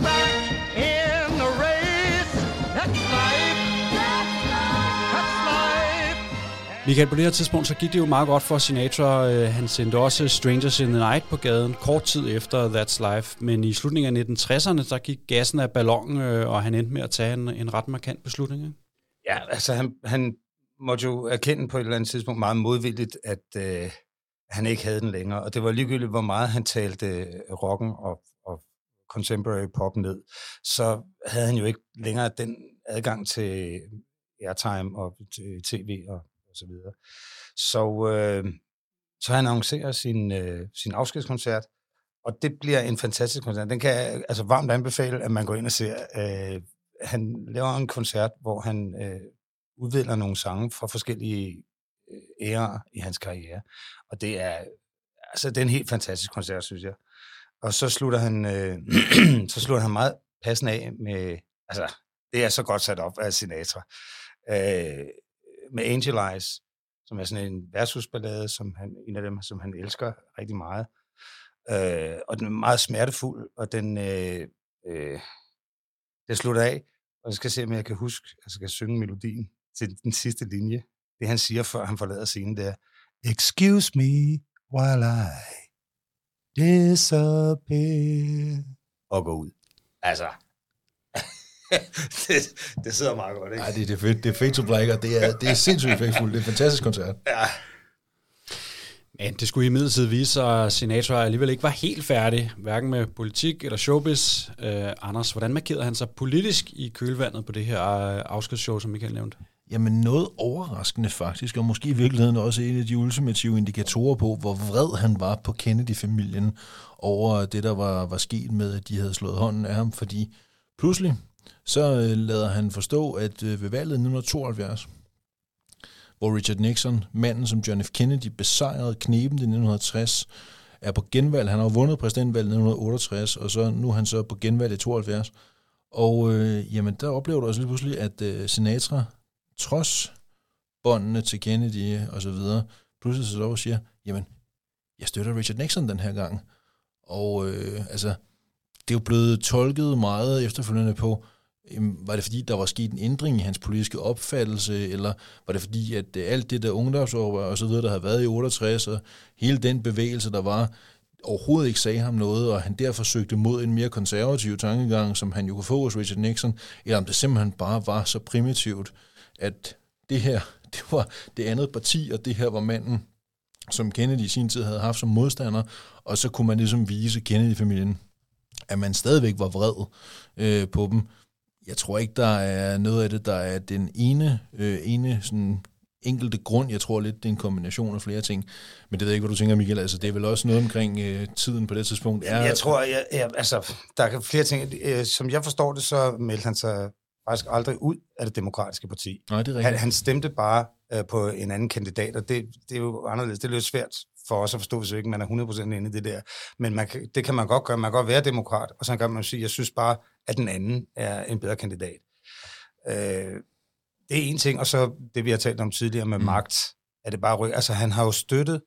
back in the race. That's life. That's life. Michael, på det her tidspunkt, så gik det jo meget godt for Sinatra. Øh, Han sendte også Strangers in the Night på gaden kort tid efter That's Life. Men i slutningen af 1960'erne, der gik gassen af ballonen, øh, og han endte med at tage en, en ret markant beslutning. Ikke? Ja, altså han, han måtte jo erkende på et eller andet tidspunkt meget modvilligt, at øh, han ikke havde den længere. Og det var ligegyldigt, hvor meget han talte øh, rocken og, og contemporary pop ned, så havde han jo ikke længere den adgang til airtime og til tv og, og så videre. Så, øh, så han annoncerer sin, øh, sin afskedskoncert, og det bliver en fantastisk koncert. Den kan jeg altså varmt anbefale, at man går ind og ser. Øh, han laver en koncert, hvor han øh, udvikler nogle sange fra forskellige øh, ærer i hans karriere. Og det er, altså, det er en helt fantastisk koncert, synes jeg. Og så slutter han, øh, så slutter han meget passende af med, altså, det er så godt sat op af Sinatra, øh, med Angel Eyes, som er sådan en versusballade, som han, en af dem, som han elsker rigtig meget. Øh, og den er meget smertefuld, og den, øh, øh, det slutter af, og jeg skal se, om jeg kan huske, altså, jeg skal synge melodien til den sidste linje. Det han siger, før han forlader scenen, det er, Excuse me while I disappear. Og gå ud. Altså, det, det sidder meget godt, ikke? Nej, det, det, er fedt, det er fedt to black, og det er, det er sindssygt effektfuldt. Det er en fantastisk koncert. Ja, Men det skulle i midlertid vise sig, at Sinatra alligevel ikke var helt færdig, hverken med politik eller showbiz. Øh, Anders, hvordan markerede han sig politisk i kølvandet på det her øh, afskedsshow, som Michael nævnte? Jamen noget overraskende faktisk, og måske i virkeligheden også en af de ultimative indikatorer på, hvor vred han var på Kennedy-familien over det, der var, var sket med, at de havde slået hånden af ham, fordi pludselig så øh, lader han forstå, at øh, ved valget 1972, hvor Richard Nixon, manden som John F. Kennedy besejrede kneben i 1960, er på genvalg. Han har jo vundet præsidentvalget i 1968, og så nu er han så på genvalg i 72. Og øh, jamen, der oplever du også lige pludselig, at øh, Sinatra, trods båndene til Kennedy og så videre, pludselig så og siger, jamen, jeg støtter Richard Nixon den her gang. Og øh, altså, det er jo blevet tolket meget efterfølgende på, var det fordi, der var sket en ændring i hans politiske opfattelse, eller var det fordi, at øh, alt det der ungdomsoprør og så videre, der havde været i 68, og hele den bevægelse, der var, overhovedet ikke sagde ham noget, og han derfor søgte mod en mere konservativ tankegang, som han jo kunne få hos Richard Nixon, eller om det simpelthen bare var så primitivt, at det her, det var det andet parti, og det her var manden, som Kennedy i sin tid havde haft som modstander, og så kunne man ligesom vise Kennedy-familien, at man stadigvæk var vred øh, på dem. Jeg tror ikke, der er noget af det, der er den ene, øh, ene sådan enkelte grund. Jeg tror lidt, det er en kombination af flere ting. Men det ved jeg ikke, hvad du tænker, Michael. Altså, det er vel også noget omkring øh, tiden på det tidspunkt. Er, Jeg tror, jeg, jeg, altså, der er flere ting. Øh, Som jeg forstår det, så meldte han sig faktisk aldrig ud af det demokratiske parti. Nej, det er Han, rigtigt. han stemte bare øh, på en anden kandidat, og det, det er jo anderledes. Det er lidt svært for os at forstå, hvis ikke man er 100% inde i det der. Men man kan, det kan man godt gøre. Man kan godt være demokrat, og så kan man sige, jeg synes bare, at den anden er en bedre kandidat. Øh, det er en ting, og så det, vi har talt om tidligere med mm. magt, er det bare ryk. Altså, han har jo støttet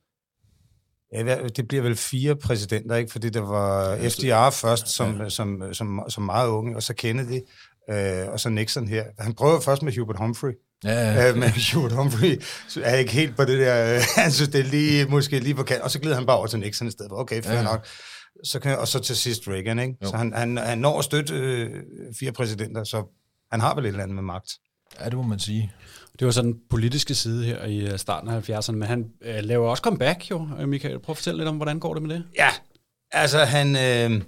Ja, det bliver vel fire præsidenter, ikke? Fordi der var FDR først som, som, som, som meget unge, og så Kennedy, øh, og så Nixon her. Han prøver først med Hubert Humphrey, Ja, ja. øh, men Hubert Humphrey er ikke helt på det der, øh, han synes, det er lige, måske lige på kant, og så glider han bare over til Nixon i stedet for. Okay, fair Ja, nok. Så kan, og så til sidst Reagan, ikke? Jo. Så han, han, han når at støtte øh, fire præsidenter, så han har vel et eller andet med magt. ja, det må man sige. Det var sådan den politiske side her i øh, starten af 70'erne, men han øh, laver også comeback jo, øh, Michael. Prøv at fortælle lidt om, hvordan går det med det? Ja, altså han, øh,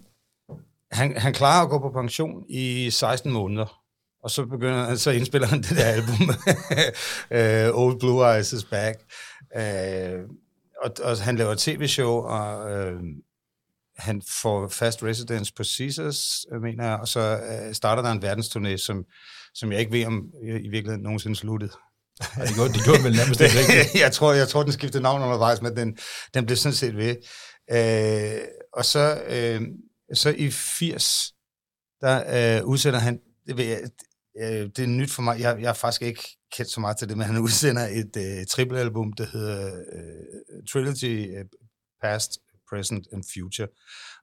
han, han klarer at gå på pension i 16 måneder. Og så begynder så indspiller han det der album, uh, Old Blue Eyes is Back. Uh, og, og han laver tv-show, og uh, han får fast residence på Caesars, mener jeg, og så uh, starter der en verdensturné, som, som jeg ikke ved, om i i virkeligheden nogensinde sluttede. Ja, det gjorde, det gjorde vel nærmest ikke rigtigt. jeg, tror, jeg tror, den skiftede navn undervejs, men den, den blev sådan set ved. Øh, og så, øh, så i 80, der øh, udsender han, det, ved jeg, øh, det er nyt for mig, jeg, jeg er faktisk ikke kendt så meget til det, men han udsender et øh, triplealbum, der hedder øh, Trilogy øh, Past, Present and Future.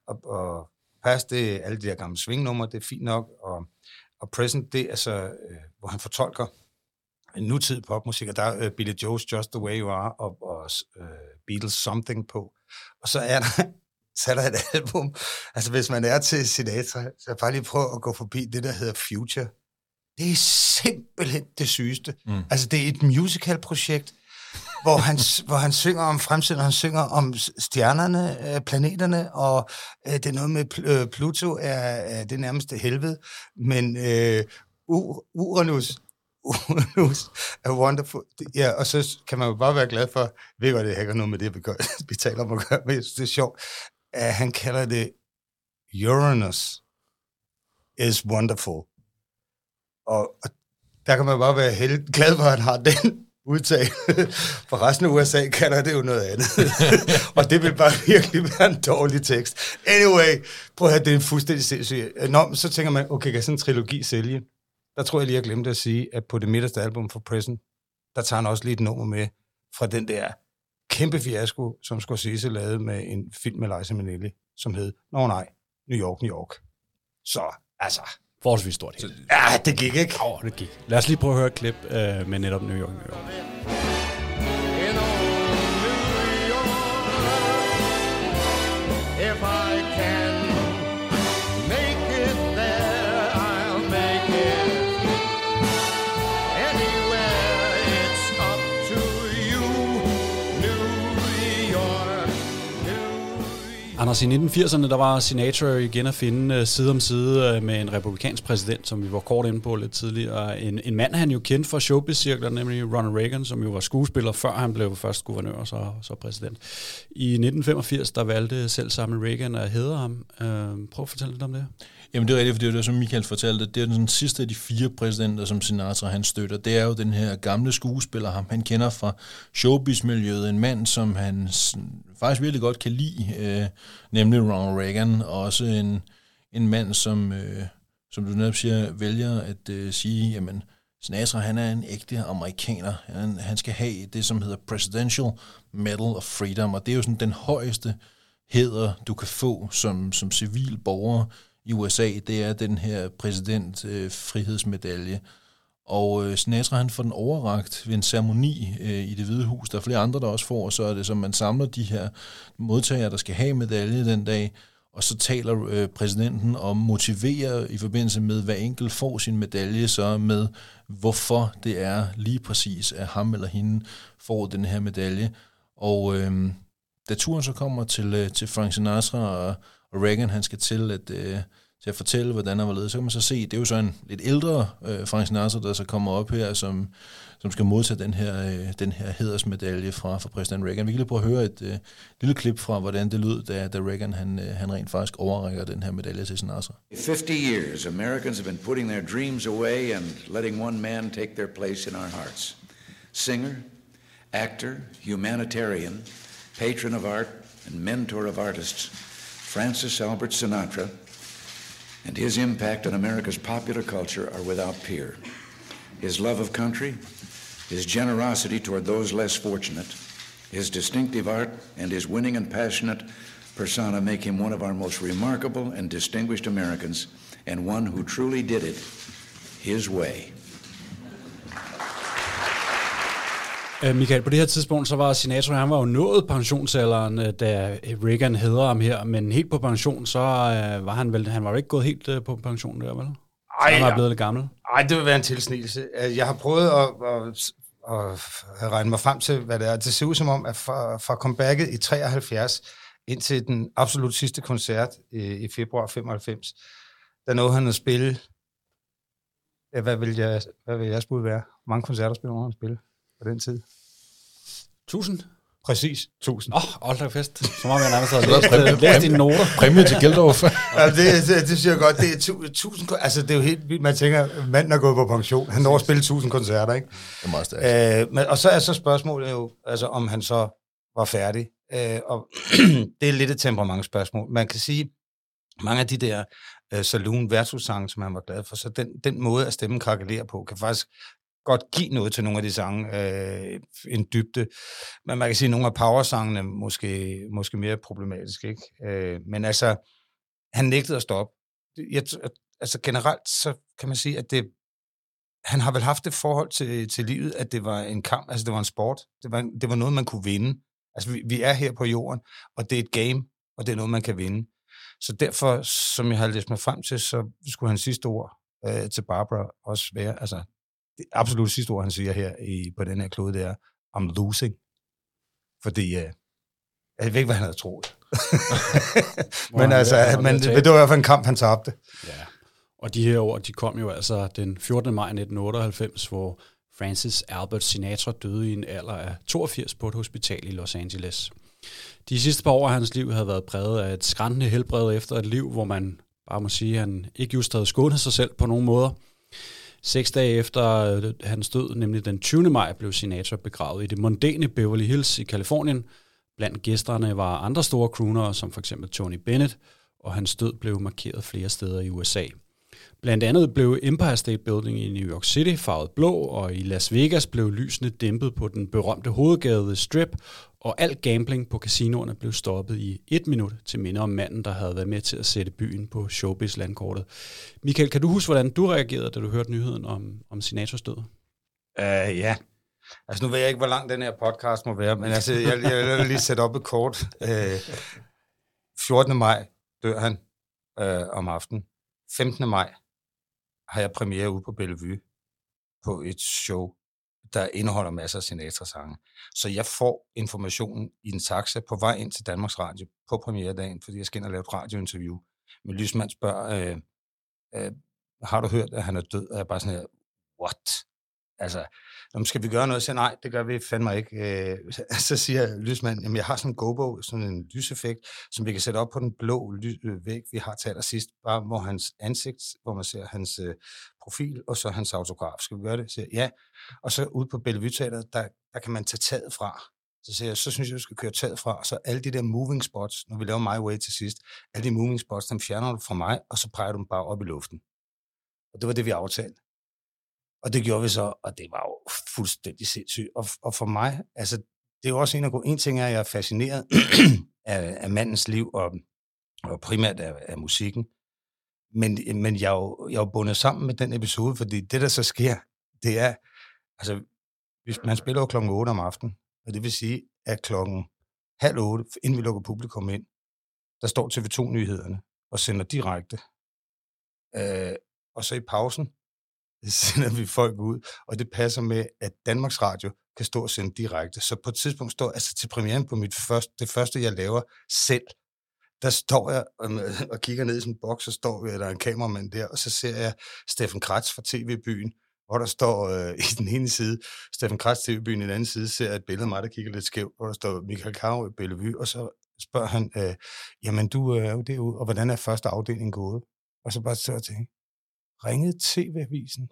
Og, og Past, det er alle de der gamle svingnumre, det er fint nok, og, og Present, det er så, øh, hvor han fortolker en nutid popmusik, og der er øh, Billy Joe's Just The Way You Are, og, og øh, Beatles Something på. Og så er der, så er der et album, altså hvis man er til Sinatra, så bare lige prøv at gå forbi det, der hedder Future. det er simpelthen det sygeste. Mm. Altså, det er et musical-projekt, hvor han, hvor han synger om fremtiden, og han synger om stjernerne, øh, planeterne, og øh, det er noget med øh, Pluto, er, er det nærmeste helvede, men øh, Uranus, Uranus er wonderful. Ja, og så kan man jo bare være glad for, jeg ved godt, det har ikke noget med det, vi, gør, vi taler om at gøre, men det er sjovt, at han kalder det Uranus is wonderful. Og, og der kan man bare være helt glad for, at han har den udtale. For resten af USA kalder det jo noget andet. og det vil bare virkelig være en dårlig tekst. Anyway, prøv at have, det er en fuldstændig sindssyg. Nå, så tænker man, okay, kan sådan en trilogi sælge? Der tror jeg lige, jeg glemte at sige, at på det midterste album for Prison, der tager han også lige et nummer med fra den der kæmpe fiasko, som Scorsese lavede med en film med Liza Minnelli, som hed, nå nej, New York, New York. Så, altså, Forholdsvis stort helt. ja, det gik ikke. Åh, det gik. Lad os lige prøve at høre et klip øh, med netop New York, New York. Anders, i 1980'erne, der var Sinatra igen at finde øh, side om side øh, med en republikansk præsident, som vi var kort inde på lidt tidligere. En, en mand, han jo kendte fra showbiz-cirkler, nemlig Ronald Reagan, som jo var skuespiller, før han blev først guvernør og så, så præsident. I 1985, der valgte selv samme Reagan at hedde ham. Øh, prøv at fortælle lidt om det. Jamen det er rigtigt, for det er jo det, som Michael fortalte. Det er den sidste af de fire præsidenter, som Sinatra han støtter. Det er jo den her gamle skuespiller, ham han kender fra showbiz-miljøet. En mand, som han faktisk virkelig godt kan lide, øh, nemlig Ronald Reagan. Og også en, en mand, som, øh, som du netop siger, vælger at øh, sige, jamen Sinatra han er en ægte amerikaner. Han, han skal have det, som hedder Presidential Medal of Freedom, og det er jo sådan den højeste heder, du kan få som, som civil borger i USA, det er den her præsident øh, frihedsmedalje. Og øh, Sinatra han får den overragt ved en ceremoni øh, i det hvide hus. Der er flere andre, der også får, og så er det som, man samler de her modtagere, der skal have medalje den dag, og så taler øh, præsidenten og motiverer i forbindelse med, hver enkelt får sin medalje, så med, hvorfor det er lige præcis, at ham eller hende får den her medalje. Og øh, da turen så kommer til, øh, til Frank Sinatra, og, og Reagan han skal til at, øh, til at fortælle, hvordan han var ledet, så kan man så se, det er jo så en lidt ældre øh, Frank Sinatra, der så kommer op her, som, som skal modtage den her, øh, den her hedersmedalje fra, fra præsident Reagan. Vi kan lige prøve at høre et øh, lille klip fra, hvordan det lød, da, da Reagan han, øh, han rent faktisk overrækker den her medalje til Sinatra. 50 years, Americans have been putting their dreams away and letting one man take their place in our hearts. Singer, actor, humanitarian, patron of art, and mentor of artists, Francis Albert Sinatra, and his impact on America's popular culture are without peer. His love of country, his generosity toward those less fortunate, his distinctive art, and his winning and passionate persona make him one of our most remarkable and distinguished Americans, and one who truly did it his way. Øh, Michael, på det her tidspunkt, så var Sinatra, han var jo nået pensionsalderen, øh, da Reagan hedder ham her, men helt på pension, så øh, var han vel, han var jo ikke gået helt øh, på pension der, vel? Så han var blevet lidt gammel. Ej, det vil være en tilsnigelse. Øh, Jeg har prøvet at, at, at regne mig frem til, hvad det er. Det ser ud som om, at fra, fra comebacket i 73 indtil den absolut sidste koncert i, i februar 95, der nåede han at spille, ja, hvad vil, jeg, hvad vil jeg bud være? Mange koncerter spiller han spille på den tid? 1000? Præcis, 1000. Åh, oh, hold da fest. Som om jeg nærmest Så er der læst, læst dine noter. Præmie til Geldorf. Ja, det, det, det synes jeg godt. Det er tu- 1000, kon- altså det er jo helt vildt. Man tænker, manden er gået på pension. Han når at spille 1000 koncerter, ikke? Det er meget stærkt. Øh, men, og så er så spørgsmålet jo, altså om han så var færdig. Øh, og det er lidt et temperamentsspørgsmål. Man kan sige, mange af de der øh, saloon versus som han var glad for, så den, den måde, at stemmen krakelerer på, kan faktisk godt give noget til nogle af de sange, øh, en dybde. Men man kan sige, at nogle af powersangene måske, måske mere problematiske. Ikke? Øh, men altså, han nægtede at stoppe. Jeg, altså generelt, så kan man sige, at det, han har vel haft det forhold til, til livet, at det var en kamp, altså det var en sport. Det var, det var noget, man kunne vinde. Altså vi, vi er her på jorden, og det er et game, og det er noget, man kan vinde. Så derfor, som jeg har læst mig frem til, så skulle hans sidste ord øh, til Barbara også være, altså, det absolut sidste ord, han siger her i, på den her klode, det er, I'm losing. Fordi, øh, jeg ved ikke, hvad han havde troet. men altså, ved men, tabe. det var i hvert fald en kamp, han tabte. Ja. Og de her ord, de kom jo altså den 14. maj 1998, hvor Francis Albert Sinatra døde i en alder af 82 på et hospital i Los Angeles. De sidste par år af hans liv havde været præget af et skræntende helbred efter et liv, hvor man bare må sige, at han ikke just havde skånet sig selv på nogen måder. Seks dage efter øh, hans død, nemlig den 20. maj, blev Sinatra begravet i det mondæne Beverly Hills i Kalifornien. Blandt gæsterne var andre store croonere, som for eksempel Tony Bennett, og hans død blev markeret flere steder i USA. Blandt andet blev Empire State Building i New York City farvet blå, og i Las Vegas blev lysene dæmpet på den berømte hovedgade The Strip, og al gambling på casinoerne blev stoppet i et minut til minde om manden, der havde været med til at sætte byen på showbiz-landkortet. Michael, kan du huske, hvordan du reagerede, da du hørte nyheden om, om Sinatras død? Uh, ja. Altså nu ved jeg ikke, hvor lang den her podcast må være, men altså, jeg, jeg vil lige sætte op et kort. Øh, uh, 14. maj dør han uh, om aftenen. 15. maj har jeg premiere ude på Bellevue på et show, der indeholder masser af Sinatra-sange. Så jeg får informationen i en taxa på vej ind til Danmarks Radio på premieredagen, fordi jeg skal ind og lave et radiointerview. Men Lysmand spørger, øh, øh, har du hørt, at han er død? Og jeg er bare sådan her, what? Altså, om skal vi gøre noget? Så nej, det gør vi fandme ikke. Øh, så siger lysmanden, jamen jeg har sådan en gobo, sådan en lyseffekt, som vi kan sætte op på den blå ly- øh, væg, vi har til allersidst, bare hvor hans ansigt, hvor man ser hans øh, profil, og så hans autograf. Skal vi gøre det? Så siger jeg, ja. Og så ude på Bellevue Teater, der, der kan man tage taget fra. Så siger jeg, så synes jeg, du skal køre taget fra. Og Så alle de der moving spots, når vi laver My Way til sidst, alle de moving spots, dem fjerner du fra mig, og så peger du dem bare op i luften. Og det var det, vi aftalte. Og det gjorde vi så, og det var jo fuldstændig sindssygt. Og, og for mig, altså, det er jo også en af gode... En ting er, at jeg er fascineret af, af mandens liv, og, og primært af, af musikken. Men, men jeg, er jo, jeg er jo bundet sammen med den episode, fordi det, der så sker, det er, altså, hvis man spiller jo klokken 8 om aftenen, og det vil sige, at klokken halv 8, inden vi lukker publikum ind, der står TV2-nyhederne og sender direkte. Øh, og så i pausen, sender vi folk ud, og det passer med, at Danmarks Radio kan stå og sende direkte. Så på et tidspunkt står, altså til premieren på mit første, det første, jeg laver selv, der står jeg og, og kigger ned i sådan en boks, og står der er en kameramand der, og så ser jeg Steffen Kratz fra TV-byen, hvor der står øh, i den ene side, Steffen Kratz TV-byen, i den anden side ser jeg et billede af mig, der kigger lidt skævt, hvor der står Michael Karo i Bellevue, og så spørger han, øh, jamen du øh, er jo derude, og hvordan er første afdeling gået? Og så bare så jeg tænke, ringede TV-avisen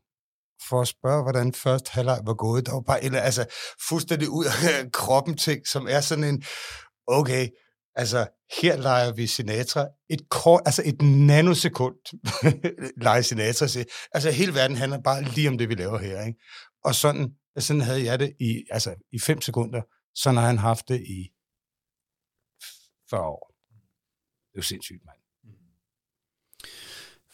for at spørge, hvordan første halvleg var gået. Der var bare eller- altså, fuldstændig ud af kroppen ting, som er sådan en, okay, altså, her leger vi Sinatra, et kort, altså et nanosekund leger Sinatra. sig. Altså, hele verden handler bare lige om det, vi laver her, ikke? Og sådan, sådan havde jeg det i, altså, i fem sekunder. Sådan har han haft det i 40 år. Det er jo sindssygt, mand.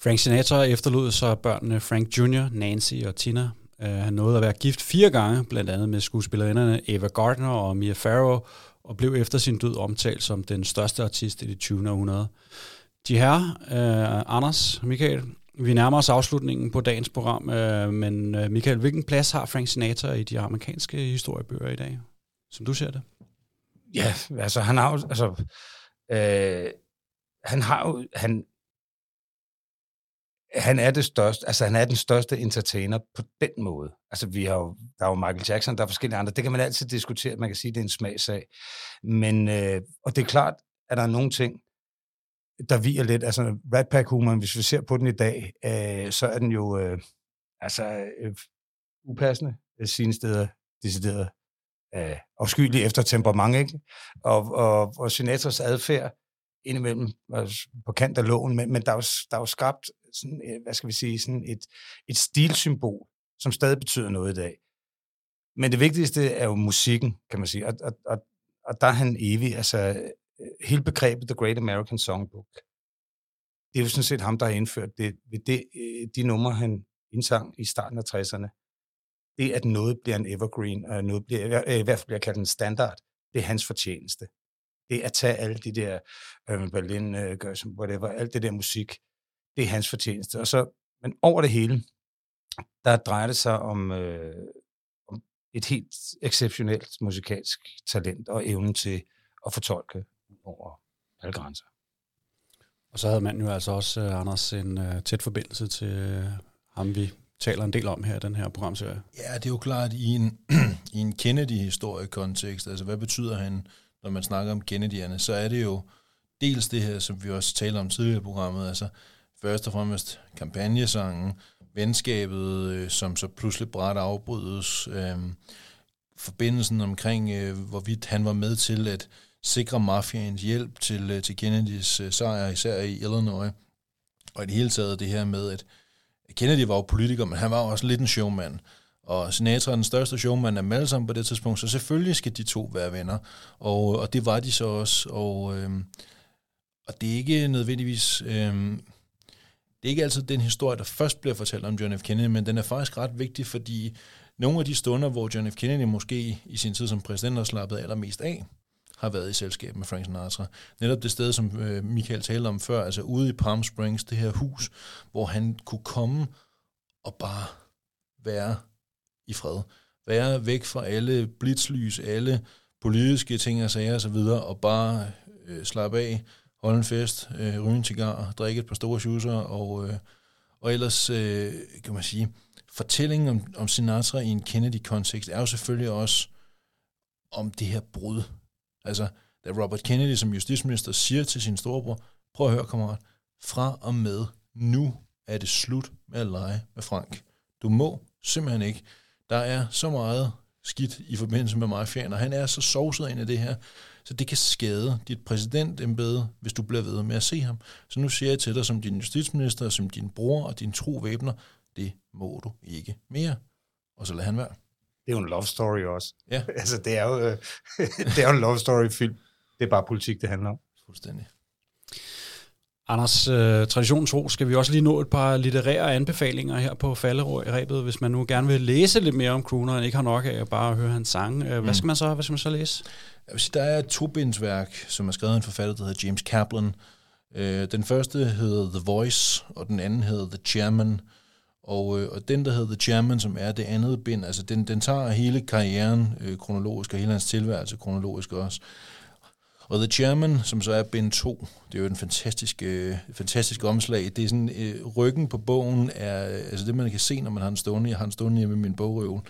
Frank Sinatra efterlod så børnene Frank Jr., Nancy og Tina. Uh, han nåede at være gift fire gange, blandt andet med skuespillerinderne Eva Gardner og Mia Farrow, og blev efter sin død omtalt som den største artist i det 20. århundrede. De her, uh, Anders, Michael, vi nærmer os afslutningen på dagens program, uh, men uh, Michael, hvilken plads har Frank Sinatra i de amerikanske historiebøger i dag, som du ser det? Ja, altså han har jo, altså, øh, han har jo, han, han er det største, altså han er den største entertainer på den måde. Altså vi har jo, der er jo Michael Jackson, der er forskellige andre, det kan man altid diskutere, man kan sige, det er en smagsag. Men, øh, og det er klart, at der er nogle ting, der viger lidt, altså Rat Pack humoren, hvis vi ser på den i dag, øh, så er den jo, øh, altså, øh, upassende øh, sine steder, decideret øh, afskyelig efter temperament, ikke? Og, og, og Sinatras adfærd indimellem var på kant af loven, men, men der er jo, der er jo skabt sådan, øh, hvad skal vi sige, sådan et, et stilsymbol, som stadig betyder noget i dag. Men det vigtigste er jo musikken, kan man sige, og, og, og, og der er han evig, altså øh, hele begrebet The Great American Songbook, det er jo sådan set ham, der har indført det, ved det øh, de numre, han indsang i starten af 60'erne. Det, at noget bliver en evergreen, og noget bliver, i hvert fald bliver kaldt en standard, det er hans fortjeneste. Det at tage alle de der øh, Berlin, øh, gør som whatever, alt det der musik, det er hans fortjeneste. Og så men over det hele, der drejer det sig om, øh, om et helt exceptionelt musikalsk talent og evnen til at fortolke over alle grænser. Og så havde man jo altså også, uh, Anders, en uh, tæt forbindelse til uh, ham, vi taler en del om her i den her programserie. Ja, det er jo klart i en, i en Kennedy-historiekontekst, altså hvad betyder han, når man snakker om Kennedy'erne, så er det jo dels det her, som vi også talte om tidligere i programmet, altså først og fremmest kampagnesangen, venskabet, øh, som så pludselig bræt afbrydes, øh, forbindelsen omkring, øh, hvorvidt han var med til at sikre mafiaens hjælp til, øh, til Kennedys øh, sejr, især i Illinois, og i det hele taget det her med, at Kennedy var jo politiker, men han var også lidt en showman. Og Sinatra er den største showman af dem alle sammen på det tidspunkt, så selvfølgelig skal de to være venner. Og, og det var de så også. Og, øh, og det er ikke nødvendigvis... Øh, det er ikke altid den historie, der først bliver fortalt om John F. Kennedy, men den er faktisk ret vigtig, fordi nogle af de stunder, hvor John F. Kennedy måske i sin tid som præsident har slappet allermest af, har været i selskab med Frank Sinatra. Netop det sted, som øh, Michael talte om før, altså ude i Palm Springs, det her hus, hvor han kunne komme og bare være i fred. Være væk fra alle blitzlys, alle politiske ting og sager osv., og bare øh, slappe af, holde en fest, øh, ryge en cigar, drikke et par store schusser, og, øh, og ellers, øh, kan man sige, fortællingen om, om Sinatra i en Kennedy-kontekst er jo selvfølgelig også om det her brud. Altså, da Robert Kennedy som justitsminister siger til sin storebror, prøv at høre, kammerat, fra og med nu er det slut med at lege med Frank. Du må simpelthen ikke. Der er så meget skidt i forbindelse med mafiaen, og han er så sovset ind i det her, så det kan skade dit præsidentembede, hvis du bliver ved med at se ham. Så nu siger jeg til dig som din justitsminister, som din bror og din tro væbner, det må du ikke mere. Og så lad han være. Det er jo en love story også. Ja. altså, det er jo, øh, det er jo en love story-film. Det er bare politik, det handler om. Fuldstændig. Anders, øh, traditionen tro, skal vi også lige nå et par litterære anbefalinger her på falderæbet, hvis man nu gerne vil læse lidt mere om Crooner, og ikke har nok af at bare høre hans sang. Øh, hvad, skal man så, hvad skal man så læse? Jeg vil sige, der er et tobindsværk, som er skrevet af en forfatter, der hedder James Kaplan. Øh, den første hedder The Voice, og den anden hedder The Chairman. Og, øh, og den, der hedder The Chairman, som er det andet bind, altså den, den tager hele karrieren øh, kronologisk, og hele hans tilværelse kronologisk også. Og The Chairman, som så er bind 2, det er jo en fantastisk, øh, fantastisk omslag. Det er sådan, øh, ryggen på bogen er, altså det man kan se, når man har den stående, jeg har den stående hjemme i min bogrøvel,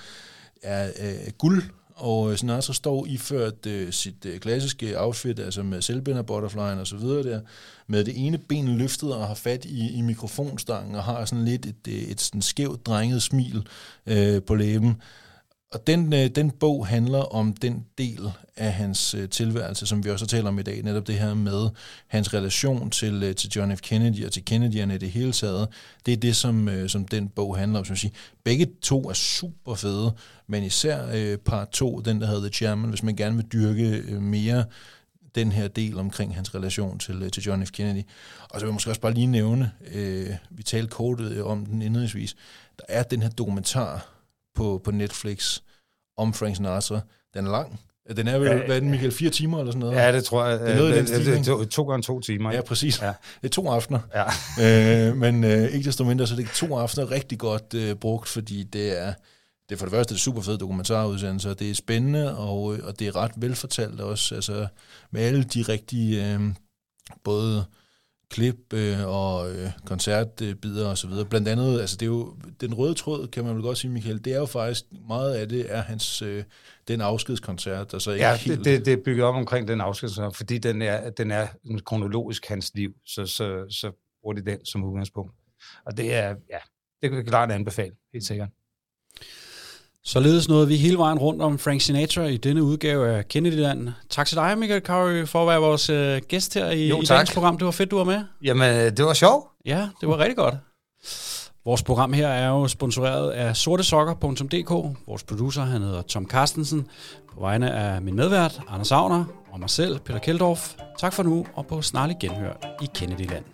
er øh, guld, og øh, Sinatra står iført øh, sit øh, klassiske outfit, altså med selvbinder butterflyen og så videre der, med det ene ben løftet og har fat i, i mikrofonstangen og har sådan lidt et, et, et sådan skævt drenget smil øh, på læben. Og den, øh, den bog handler om den del af hans øh, tilværelse, som vi også har talt om i dag, netop det her med hans relation til, øh, til John F. Kennedy og til Kennedy'erne i det hele taget. Det er det, som, øh, som den bog handler om. Som jeg siger. Begge to er super fede, men især øh, part to, den der hedder The Chairman, hvis man gerne vil dyrke øh, mere den her del omkring hans relation til, øh, til John F. Kennedy. Og så vil jeg måske også bare lige nævne, øh, vi talte kort om den indledningsvis, der er den her dokumentar på, på Netflix om Frank Sinatra. Den er lang. Den er vel, Ja, hvad er den, Michael, fire timer eller sådan noget? Ja, det tror jeg. Det er noget den det, det, to, to gange to timer. Ja, præcis. Ja. Ja. Det er to aftener. Ja. øh, men øh, ikke desto mindre, så det er to aftener rigtig godt øh, brugt, fordi det er, det er for det første et super fed dokumentarudsendelse, og det er spændende, og, øh, og det er ret velfortalt også, altså med alle de rigtige, øh, både klip øh, og øh, koncertbider og så videre. Blandt andet, altså det er jo, den røde tråd, kan man vel godt sige, Michael, det er jo faktisk, meget af det er hans, øh, den afskedskoncert, der så ikke Ja, helt... det, det, det er bygget op omkring den afsked, fordi den er, den er kronologisk hans liv, så, så, så bruger de den som udgangspunkt. Og det er, ja, det kan klart anbefale, helt sikkert. Således nåede vi hele vejen rundt om Frank Sinatra i denne udgave af Kennedyland. Tak til dig, Michael Curry, for at være vores øh, gæst her i, Jo, i dagens program. Det var fedt, du var med. Jamen, det var sjovt. Ja, det var rigtig godt. Vores program her er jo sponsoreret af sortesokker.dk. Vores producer, han hedder Tom Carstensen. På vegne af min medvært, Anders Agner, og mig selv, Peter Keldorf. Tak for nu, og på snarlig genhør i Kennedyland.